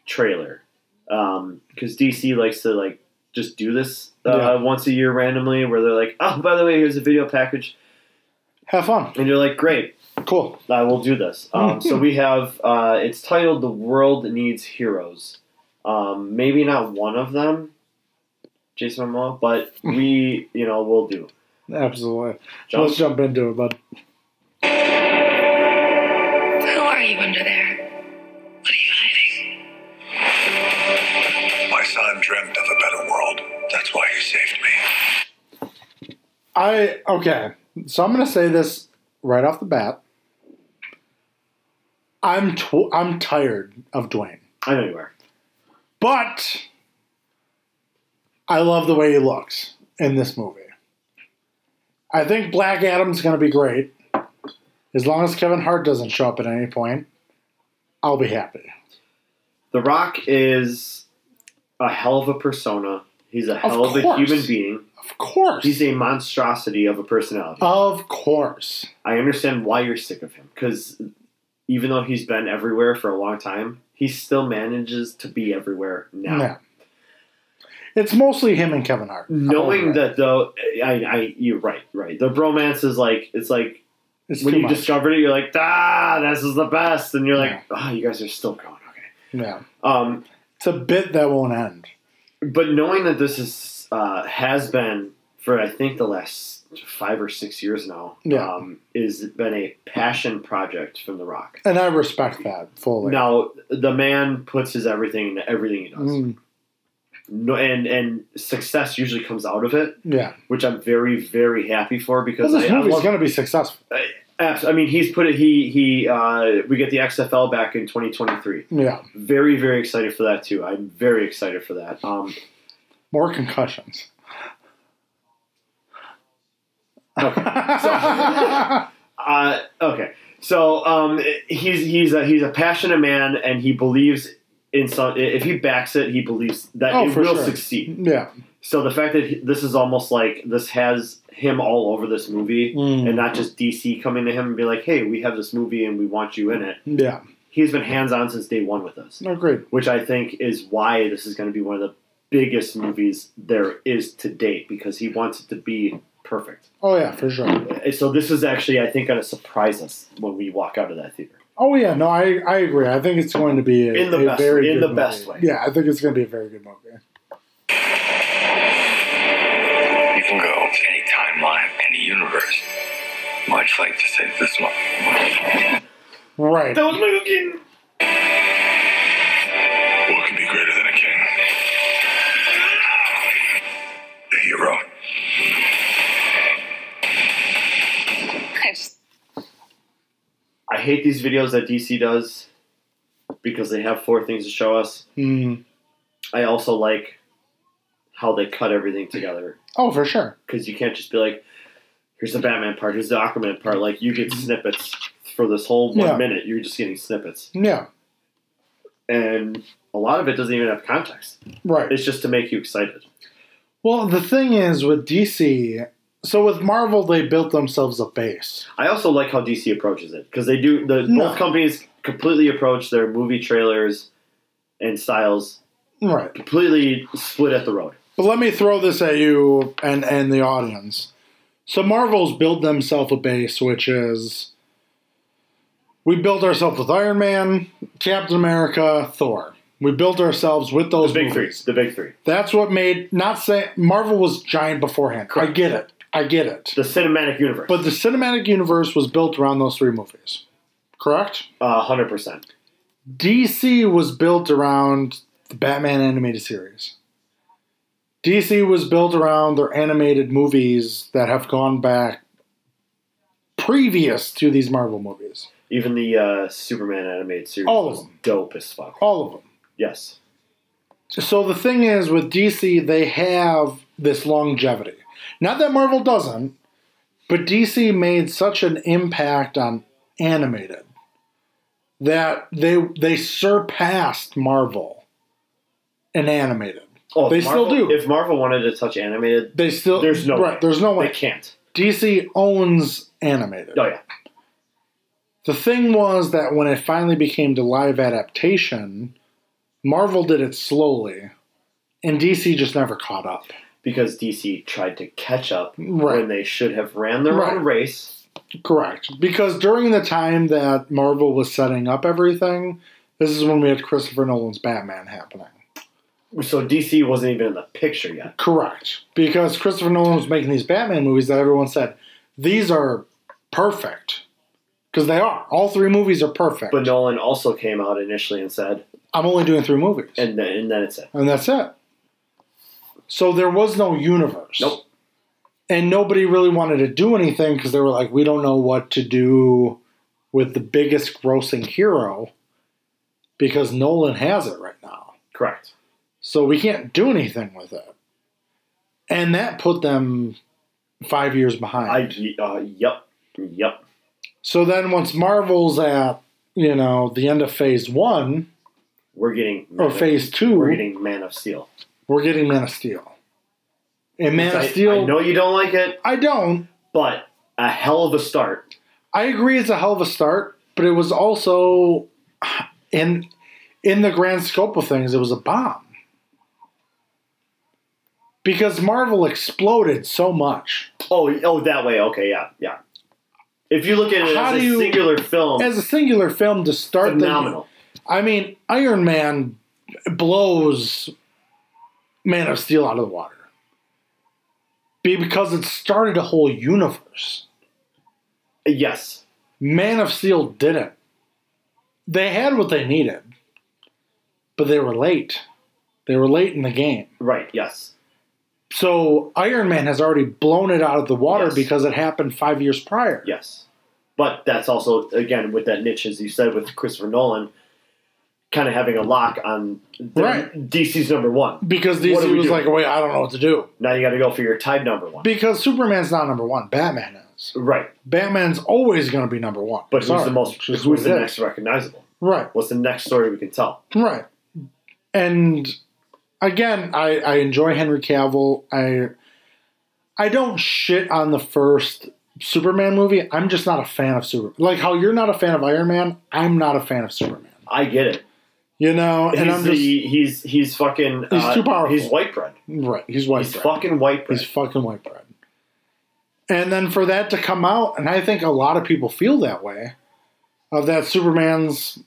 trailer because DC likes to like just do this uh, Yeah. once a year randomly, where they're like, oh, by the way, here's a video package, Have fun. and you're like, great, Cool. I will do this. Um, so we have uh, it's titled "The World Needs Heroes." Um, maybe not one of them, Jason Momoa, but we, you know, we'll do. Absolutely. John? Let's jump into it, bud. Who are you under there? What are you hiding? My son dreamt of a better world. That's why he saved me. I okay. So I'm going to say this right off the bat. I'm tw- I'm tired of Dwayne, I know you are. but I love the way he looks in this movie. I think Black Adam's going to be great. As long as Kevin Hart doesn't show up at any point, I'll be happy. The Rock is a hell of a persona. He's a hell of, a human being. Of course. He's a monstrosity of a personality. of course. I understand why you're sick of him because even though he's been everywhere for a long time, he still manages to be everywhere now. Yeah. It's mostly him and Kevin Hart. Knowing that though, I, I, you're right, right. The bromance is like it's like it's when you much. discovered it, you're like, ah, this is the best, and you're like, Yeah. ah, you guys are still going, okay. yeah. Um, It's a bit that won't end. but knowing that this is uh, has been for I think the last five or six years now, Yeah. um, is been a passion project from The Rock. And I respect that fully. Now the man puts his everything into everything he does, Mm, no, and and success usually comes out of it, yeah. which I'm very very happy for because Well, this I, I movie's going to be successful. abs- I mean, he's put it. He he. Uh, we get the XFL back in 2023. Yeah. Very very excited for that too. I'm very excited for that. Um, More concussions. Uh, okay, so um, he's he's a he's a passionate man, and he believes in some. If he backs it, he believes that Oh, it will sure. succeed. yeah. So the fact that he- this is almost like this has him all over this movie, Mm. and not just DC coming to him and be like, "Hey, we have this movie and we want you in it." Yeah. He's been hands on since day one with us, Agreed. which I think is why this is going to be one of the biggest movies there is to date because he wants it to be perfect. Oh, yeah, for sure. So this is actually, I think, going to surprise us when we walk out of that theater. Oh yeah, no, I, I agree. I think it's going to be a, In the a best- very in good the best way. Yeah, I think it's going to be a very good movie. You can go any timeline, any universe. Much like to save this one. Right. That was my king. What could be greater I hate these videos that DC does because they have four things to show us. Mm. I also like how they cut everything together Oh, for sure. because you can't just be like, "Here's the Batman part, here's the Aquaman part." Like you get snippets for this whole one Yeah. minute. You're just getting snippets, Yeah. and a lot of it doesn't even have context. Right. It's just to make you excited. Well, the thing is with DC, so with Marvel, they built themselves a base. I also like how DC approaches it because they do the No. both companies completely approach their movie trailers and styles Right. completely split at the road. But let me throw this at you and, and the audience. So Marvel's built themselves a base, which is we built ourselves with Iron Man, Captain America, Thor. We built ourselves with The those big three, the big three, That's what made not say Marvel was giant beforehand. I get it. I get it. the cinematic universe. But the cinematic universe was built around those three movies. Correct? hundred percent. DC was built around the Batman animated series. DC was built around their animated movies that have gone back previous to these Marvel movies. Even the uh, Superman animated series All of was them. dope as fuck. All of them. Yes, So the thing is with DC, they have this longevity. Not that Marvel doesn't, but DC made such an impact on animated that they they surpassed Marvel in animated. oh, They still do. If Marvel wanted to touch animated, They still there's no right. way. There's no way they can't. DC owns animated. Oh yeah, The thing was that when it finally became the live adaptation, Marvel did it slowly, and DC just never caught up. Because DC tried to catch up Right. when they should have ran their Right. own race. Correct. Because during the time that Marvel was setting up everything, this is when we had Christopher Nolan's Batman happening. So DC wasn't even in the picture yet. Correct. Because Christopher Nolan was making these Batman movies that everyone said, these are perfect. Because they are. All three movies are perfect. But Nolan also came out initially and said, I'm only doing three movies. and then, and then it's it and that's it. So there was no universe. Nope. And nobody really wanted to do anything because they were like, we don't know what to do with the biggest grossing hero because Nolan has it right now. correct. So we can't do anything with it. And that put them five years behind. I uh, yep, yep. so then once Marvel's at, you know, the end of phase one We're getting or phase two, We're getting Man of Steel. We're getting Man of Steel. And Man I, of Steel, I know you don't like it, I don't. but a hell of a start. I agree it's a hell of a start, but it was also in in the grand scope of things, it was a bomb. Because Marvel exploded so much. Oh, oh, that way. Okay, yeah, yeah. If you look at it How as a you- singular film, As a singular film to start phenomenal. the I mean, Iron Man blows Man of Steel out of the water. Be because it started a whole universe. Yes, Man of Steel didn't. They had what they needed, but they were late. They were late in the game. right. Yes, So Iron Man has already blown it out of the water Yes. because it happened five years prior. yes. But that's also again with that niche, as you said, with Christopher Nolan, kind of having a lock on Right. DC's number one. Because DC was do? like, wait, I don't know what to do. Now you got to go for your tied number one. Because Superman's not number one. Batman is. Right, Batman's always going to be number one. but who's the most? Just Who's the next recognizable? Right. What's the next story we can tell? Right. And again, I, I enjoy Henry Cavill. I I don't shit on the first Superman movie. I'm just not a fan of Superman. Like how you're not a fan of Iron Man, I'm not a fan of Superman. I get it. You know, and he's I'm just the, he's he's fucking He's uh, too powerful. He's white bread. right. He's white. He's bread. fucking white bread. He's fucking white bread. And then for that to come out, and I think a lot of people feel that way. of that Superman's.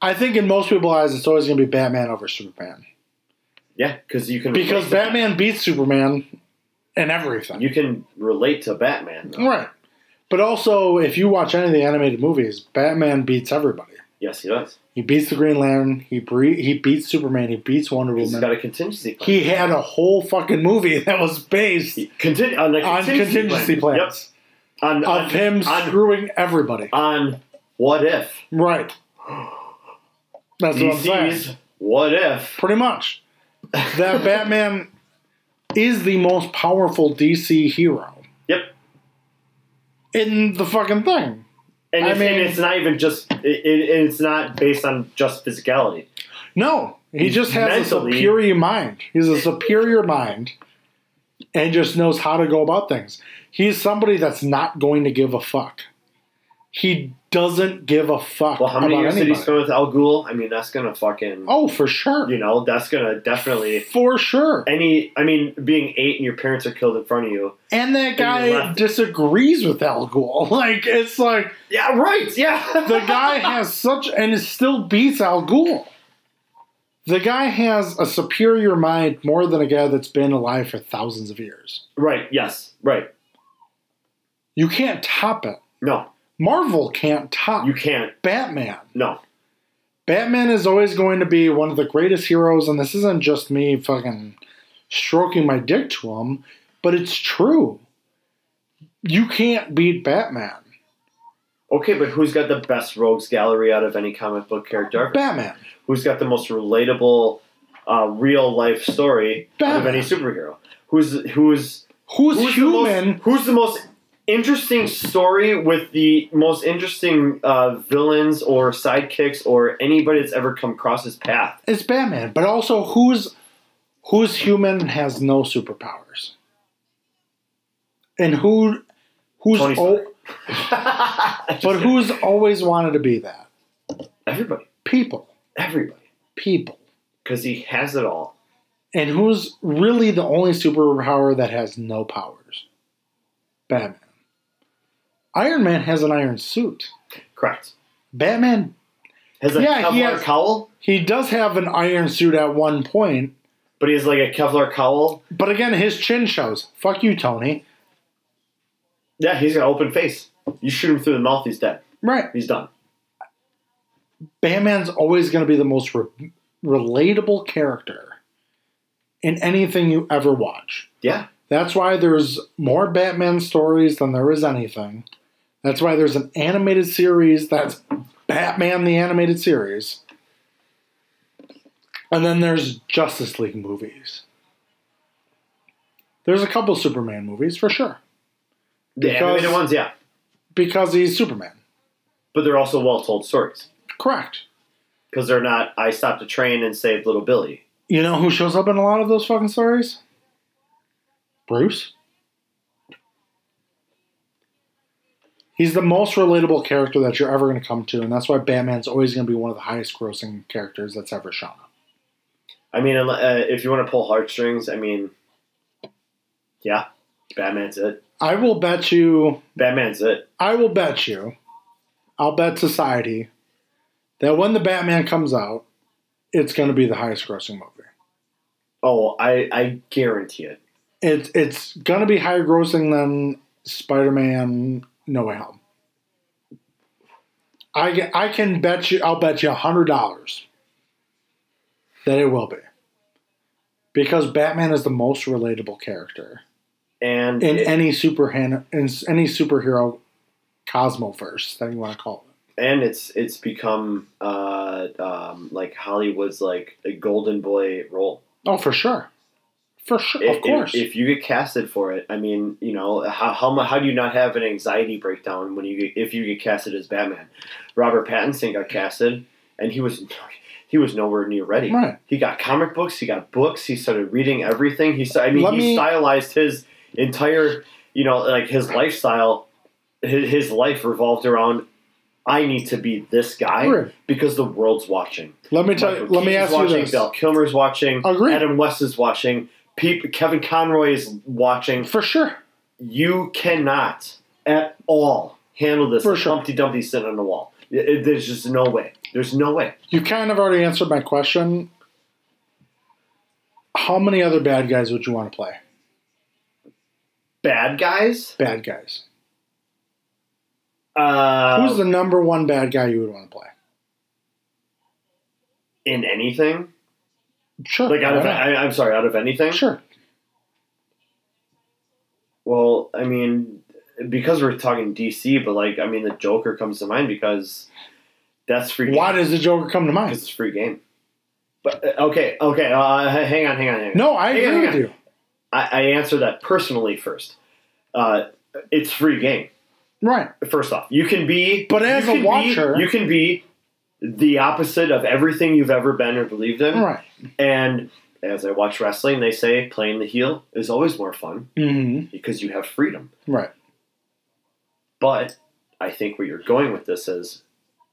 I think in most people's eyes, it's always going to be Batman over Superman Yeah, because you can because Batman beats Superman in everything. You can relate to Batman. though. right. But also, if you watch any of the animated movies, Batman beats everybody. Yes, he does. He beats the Green Lantern. He bre- he beats Superman. He beats Wonder He's Woman. got a contingency plan. he had a whole fucking movie that was based Contin- on, a on contingency plan. plans Yep. On, on, of him on, screwing everybody. on what if Right. That's what I'm DC's saying. what if Pretty much. That Batman is the most powerful DC hero Yep. in the fucking thing. And, I it's, mean- and it's not even just it, it, it's not based on just physicality. No, he just has Mentally- a superior mind. He's a superior mind and just knows how to go about things. He's somebody that's not going to give a fuck. He doesn't give a fuck Well, how many about years did he spend with Al Ghul? I mean, that's gonna fucking Oh, for sure. you know that's gonna definitely For sure. any. I mean, being eight and your parents are killed in front of you. And that guy disagrees with Al Ghul. Like, it's like Yeah, right. Yeah, the guy has such, and it still beats Al Ghul. The guy has a superior mind more than a guy that's been alive for thousands of years. right. Yes, right. You can't top it. No, Marvel can't top you can't. Batman. No, Batman is always going to be one of the greatest heroes, and this isn't just me fucking stroking my dick to him, but it's true. You can't beat Batman. okay, but who's got the best rogues gallery out of any comic book character? ever? Batman. who's got the most relatable uh, real life story out of any superhero? Who's who's Who's, who's human? The most, who's the most interesting story with the most interesting uh, villains or sidekicks or anybody that's ever come across his path? It's Batman, but also who's who's human has no superpowers, and who who's o- but who's always wanted to be that everybody, people, everybody, people, because he has it all. and who's really the only superpower that has no powers? Batman. Iron Man has an iron suit. Correct. Batman, Has a Yeah, he Kevlar has- cowl, he does have an iron suit at one point, but he has like a Kevlar cowl. but again, his chin shows. Fuck you, Tony. Yeah, he's got an open face. You shoot him through the mouth, he's dead. Right. He's done. Batman's always going to be the most re- relatable character in anything you ever watch. Yeah. That's why there's more Batman stories than there is anything. That's why there's an animated series that's Batman the animated series. And then there's Justice League movies. There's a couple Superman movies for sure The Because- animated ones, yeah. because he's Superman. But they're also well told stories. Correct. Because they're not, I stopped a train and saved little Billy. You know who shows up in a lot of those fucking stories? Bruce. He's the most relatable character that you're ever going to come to, and that's why Batman's always going to be one of the highest grossing characters that's ever shown up. I mean, uh, if you want to pull heartstrings, I mean, yeah, Batman's it. I will bet you, Batman's it. I will bet you, I'll bet society that when the Batman comes out, it's going to be the highest grossing movie. Oh, I, I guarantee it. It's it's going to be higher grossing than Spider-Man No Way Home. I I can bet you I'll bet you a hundred dollars that it will be because Batman is the most relatable character And in it- any super in any superhero cosmoverse that you want to call it. and it's it's become uh, um, like Hollywood's like a golden boy role. Oh, for sure, for sure, If- of course. If, if you get casted for it, I mean, you know, how, how how do you not have an anxiety breakdown when you get, if you get casted as Batman? Robert Pattinson got casted, and he was he was nowhere near ready. Right. He got comic books. He got books. He started reading everything. He I mean, Let he me- stylized his entire, you know, like his lifestyle. His, his life revolved around. I need to be this guy Right. because the world's watching. let me tell you. Let me ask you watching, this. Val Kilmer's watching. Agreed. Adam West is watching. Pete, Kevin Conroy is watching. For sure. You cannot at all handle this For sure. Humpty Dumpty sitting on the wall. It- it- there's just no way. There's no way. You kind of already answered my question. How many other bad guys would you want to play? Bad guys. Bad guys. Uh, Who's the number one bad guy you would want to play? in anything? Sure. Like out of? I, I'm sorry, out of anything. Sure. Well, I mean, because we're talking DC, but like, I mean, the Joker comes to mind because that's free. Game. Why does the Joker come to mind? It's free game. But uh, okay, okay, uh, hang on, hang on, hang on. No, I Hang agree hang with on. you. I, I answer that personally first. Uh, it's free game. Right. First off, you can be, But as a can be- watcher- you can be the opposite of everything you've ever been or believed in. Right. And as I watch wrestling, they say playing the heel is always more fun hmm because you have freedom. Right. But I think where you're going with this is,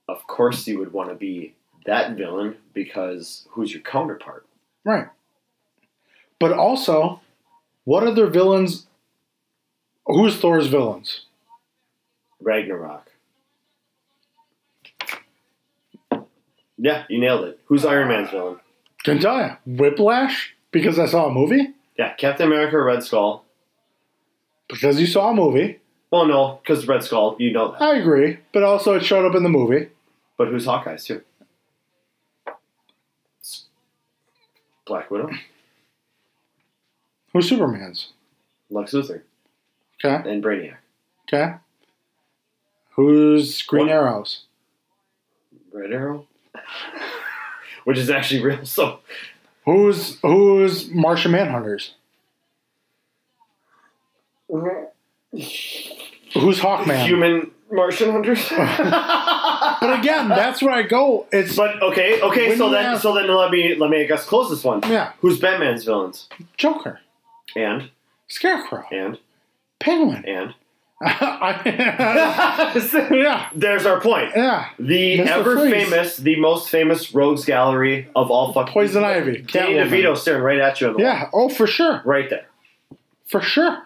of course, you would want to be that villain because who's your counterpart? Right. But also, what other villains? Who's Thor's villains? Ragnarok. Yeah, you nailed it. Who's Iron Man's uh, villain? Can tell you. Whiplash? Because I saw a movie? Yeah, Captain America, Red Skull. Because you saw a movie. Well, no, because Red Skull, you know that. I agree. But also, it showed up in the movie. But who's Hawkeye's too? It's Black Widow, Who's Superman's? Lex Luthor, Okay. and Brainiac. Okay. Who's Green What? Arrows? Red Arrow, which is actually real. So Who's who's Martian Manhunters? Who's Hawkman? human Martian hunters. But again, that's where I go. It's but okay, okay. When So you then, ask- so then, let me let me I guess close this one. Yeah. Who's Batman's villains? Joker, And Scarecrow, and Penguin. and. Yeah, There's our point. yeah. The Mr. ever Freeze. famous, the most famous rogues gallery of all fucking Poison Ivy, Danny. DeVito staring right at you the wall. Yeah. Oh, for sure, right there. for sure.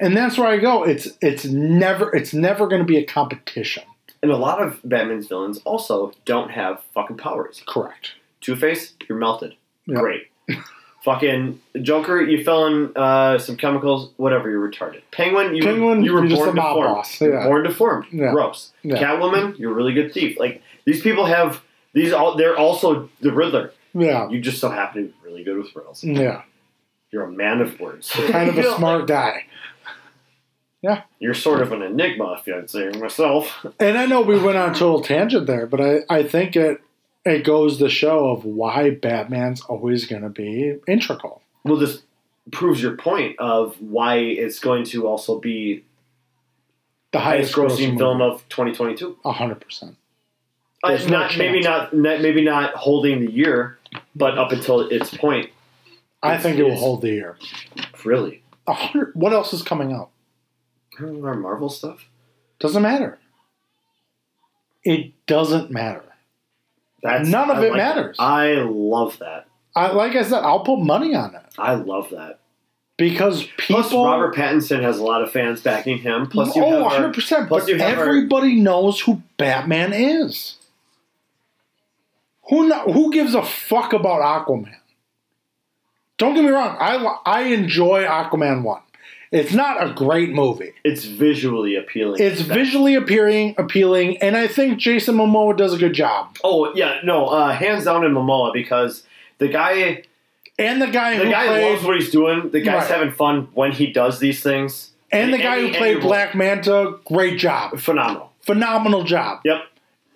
And that's where I go. It's it's never it's never going to be a competition. And a lot of Batman's villains also don't have fucking powers. Correct. Two Face, you're melted. Yeah. Great. fucking Joker, you fell in uh, some chemicals. Whatever, you're retarded. Penguin, you Penguin, were, you were you're born deformed. boss. You're Yeah. born deformed. Yeah. Gross. Yeah. Catwoman, you're a really good thief. Like these people have these. All they're also the Riddler. Yeah. You just so happen to be really good with riddles. Yeah. You're a man of words. Kind of a smart guy. Yeah. You're sort of an enigma, if I'd say myself. And I know we went on a total tangent there, but I, I think it it goes to show of why Batman's always going to be integral. Well, this proves your point of why it's going to also be The highest highest grossing film of 2022. hundred percent. Uh, There's no not maybe not, not maybe not holding the year, but up until its point, I think it will hold the year. really. Hundred. What else is coming out? I don't know, our Marvel stuff. Doesn't matter. It doesn't matter. That's None of I it like that. matters. I love that. I, like I said, I'll put money on it I love that. because people. Plus, Robert Pattinson has a lot of fans backing him. Plus, you oh, have 100 percent. plus But have our- everybody knows who Batman is. Who who gives a fuck about Aquaman? Don't get me wrong. I I enjoy Aquaman one. It's not a great movie. it's visually appealing. It's visually appealing, appealing, and I think Jason Momoa does a good job. Oh yeah, no, uh, hands down in Momoa because the guy And the guy the who guy played, loves what he's doing. The guy's Right. having fun when he does these things. and the guy Any- who played Black Manta, great job, phenomenal. phenomenal job. Yep.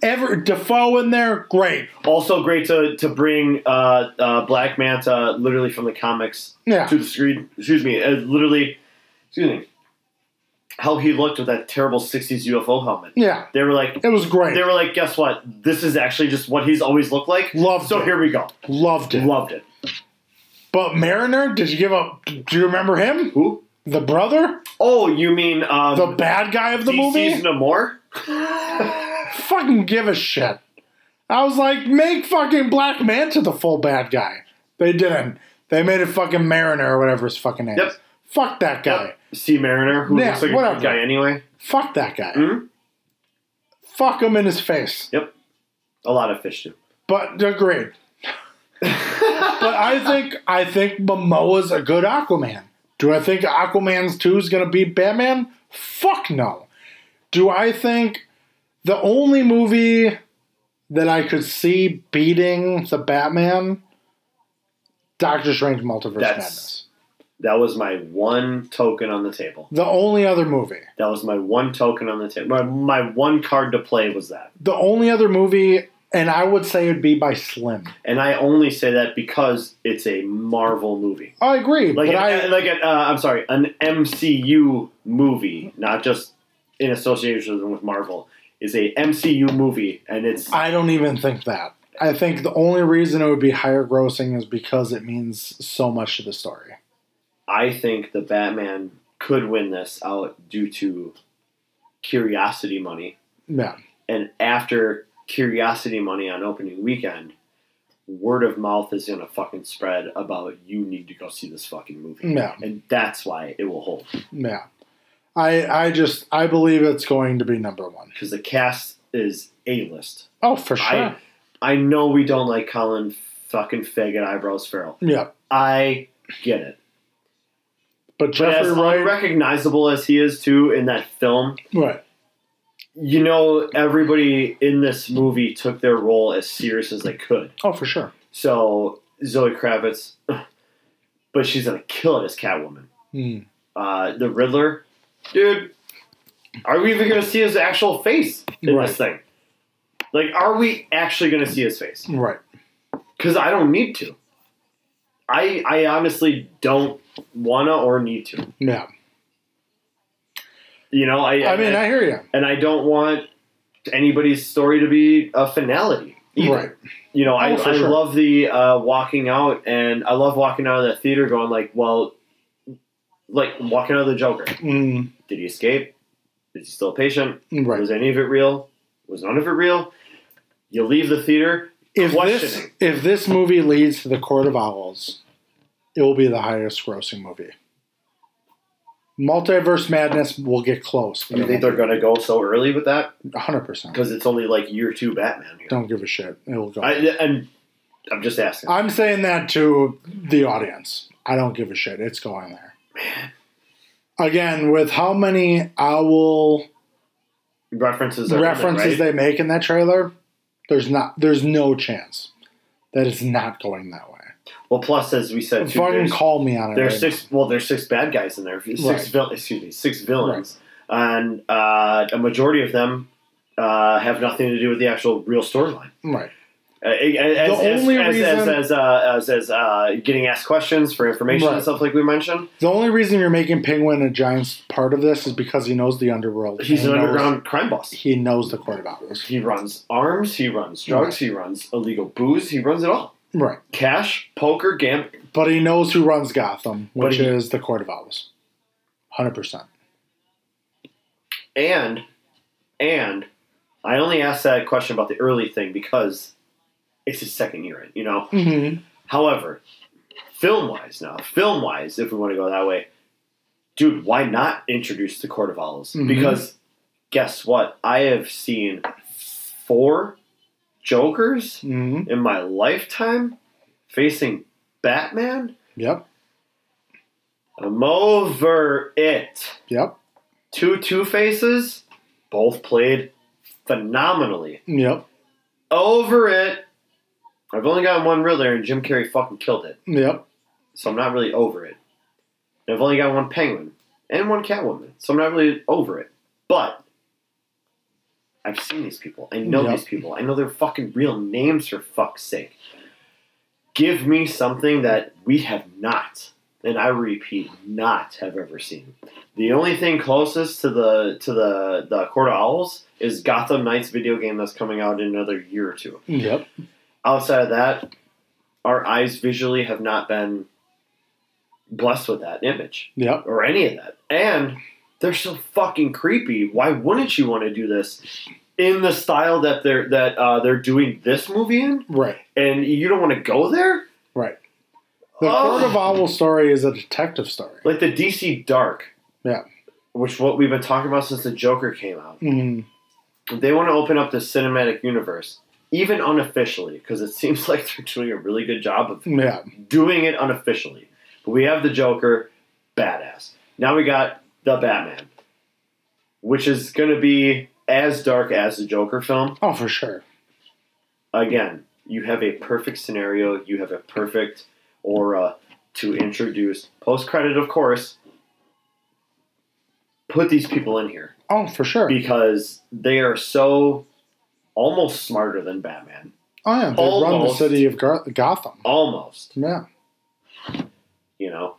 Ever Dafoe in there, great. Also great to to bring uh, uh, Black Manta literally from the comics Yeah, to the screen. Excuse me, uh, literally. Excuse me. How he looked with that terrible '60s UFO helmet. yeah, They were like, it was great. they were like, guess what? This is actually just what he's always looked like. Loved So it. here we go. Loved it. Loved it. But Mariner, did you give up? Do you remember him? Who? The brother, Oh, you mean um, the bad guy of the movie. DC's more. Fucking give a shit. I was like, make fucking Black Manta the full bad guy. They didn't. They made it fucking Mariner or whatever his fucking name Yep. is. Fuck that guy. Sea Mariner, who Yeah, looks like a good guy anyway. Fuck that guy. Mhm. Fuck him in his face. Yep. A lot of fish do. But agreed. but I think I think Momoa's a good Aquaman. Do I think Aquaman's 2 is going to beat Batman? Fuck no. Do I think the only movie that I could see beating the Batman Doctor Strange Multiverse That's- Madness. That was my one token on the table. The only other movie. That was my one token on the table. My, my one card to play was that. The only other movie and I would say it'd be by Slim. And I only say that because it's a Marvel movie. I agree, Like, but an, I like an, uh, I'm sorry, an MCU movie, not just in association with Marvel, is a MCU movie, and it's I don't even think that. I think the only reason it would be higher grossing is because it means so much to the story. I think the Batman could win this out due to curiosity money, Yeah. and after curiosity money on opening weekend, word of mouth is gonna fucking spread about you need to go see this fucking movie, Yeah. and that's why it will hold Yeah. I I just I believe it's going to be number one. because the cast is a list. Oh, for sure. I I know we don't like Colin fucking faggot eyebrows Farrell. yeah. I get it. But But Jeffrey as Wright unrecognizable as he is too in that film, right. you know everybody in this movie took their role as serious as they could. Oh, for sure. So Zoe Kravitz, but she's gonna kill it as Catwoman. Hmm. Uh, the Riddler, dude. Are we even gonna see his actual face in Right. this thing? Like, are we actually gonna see his face? Right. Because I don't need to. I I honestly don't wanna or need to. Yeah. You know, I I mean, I hear you. and I don't want anybody's story to be a finality. Either. Right. You know, I, Oh, I sure. love the uh, walking out, and I love walking out of that theater going like, well, like walking out of the Joker. Mm, Did he escape? Is he still a patient? right. Was any of it real? Was none of it real? You leave the theater If this if this movie leads to the Court of Owls, it will be the highest grossing movie. Multiverse Madness will get close. You think they're going to go so early with that? hundred percent? Because it's only like year two Batman here. Don't give a shit. It will go. I, and I'm just asking. I'm saying that to the audience. I don't give a shit. It's going there. Again, with how many owl references are references right? they make in that trailer, there's not there's no chance that it's not going that way. Well, plus as we said, too, Fucking there's, call me on it. there's right six. Well, there's six bad guys in there. Six Right. vil- excuse me, six villains, and uh, a majority of them uh, have nothing to do with the actual real storyline. Right. Uh, as, The as, only as, as, reason- as, uh, as, as uh, getting asked questions for information Right. and stuff like we mentioned, The only reason you're making Penguin a giant part of this is because he knows the underworld. he's an he knows- underground crime boss. He knows the Court of Owls. He runs arms, he runs drugs, he runs illegal booze, he runs it all. Right. Cash, poker, gambling. But he knows who runs Gotham, which he- is the Court of Owls. Hundred percent. And and I only asked that question about the early thing because it's his second year in, you know. Mm-hmm. However, film wise now, film wise, if we want to go that way, dude, why not introduce the Court of Owls? Mhm. Because guess what? I have seen four Jokers Mm-hmm. in my lifetime facing Batman. Yep. I'm over it. Yep. Two Two Faces, both played phenomenally. Yep. Over it. I've only got one Riddler, and Jim Carrey fucking killed it. Yep. so I'm not really over it. And I've only got one Penguin and one Catwoman, so I'm not really over it. But I've seen these people. I know Yep. these people. I know their fucking real names for fuck's sake. Give me something that we have not, and I repeat, not have ever seen. The only thing closest to the to the the Court of Owls is Gotham Knights video game that's coming out in another year or two Yep. outside of that, our eyes visually have not been blessed with that image Yep. or any of that. And they're so fucking creepy. Why wouldn't you want to do this in the style that they're that uh, they're doing this movie in? Right. And you don't want to go there? Right. The Oh. Court of Owls story is a detective story. Like the DC Dark. Yeah. which what we've been talking about since the Joker came out. Mm, They want to open up the cinematic universe, even unofficially, because it seems like they're doing a really good job of yeah, doing it unofficially. But we have the Joker, badass. Now we got the Batman, which is going to be as dark as the Joker film. oh for sure. Again, you have a perfect scenario, you have a perfect aura to introduce. Post credit, of course. Put these people in here Oh for sure. because they are so almost smarter than Batman. Oh yeah, they run the city of Gar- Gotham. Almost, Yeah, you know.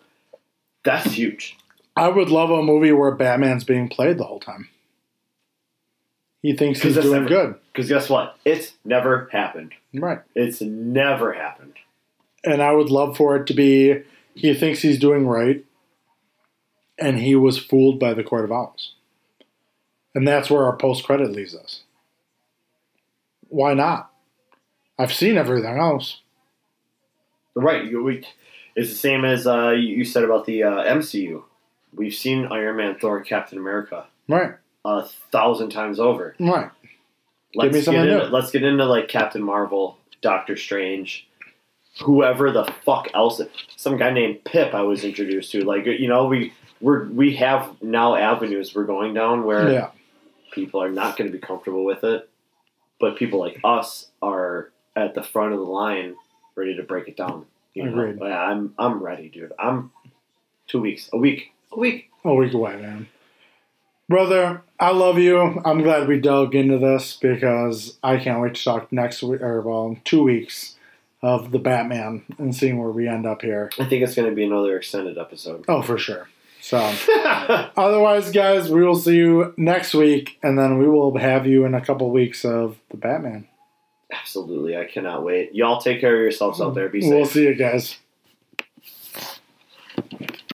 That's huge. I would love a movie where Batman's being played the whole time. He thinks he's doing never- good, Because guess what? It's never happened. right? It's never happened. And I would love for it to be he thinks he's doing right, and he was fooled by the Court of Owls, and that's where our post credit leaves us. Why not? I've seen everything else. Right. It's the same as uh, you you said about the uh, MCU. We've seen Iron Man, Thor, Captain America Right, a thousand times over. right. Let's me get something into, new. let's get into like Captain Marvel, Doctor Strange, whoever the fuck else. Some guy named Pip I was introduced to. Like you know we we're we have now avenues we're going down where Yeah, people are not going to be comfortable with it, but people like us are at the front of the line, ready to break it down. You know? Agreed. Yeah, I'm I'm ready, dude. I'm two weeks, a week, a week. a week away, man. Brother, I love you. I'm glad we dug into this because I can't wait to talk next week, or well, in two weeks of the Batman and seeing where we end up here. I think it's going to be another extended episode. Oh, for sure. So, otherwise, guys, we will see you next week, and then we will have you in a couple weeks of the Batman. Absolutely, I cannot wait. Y'all take care of yourselves out there. Be safe. We'll see you guys.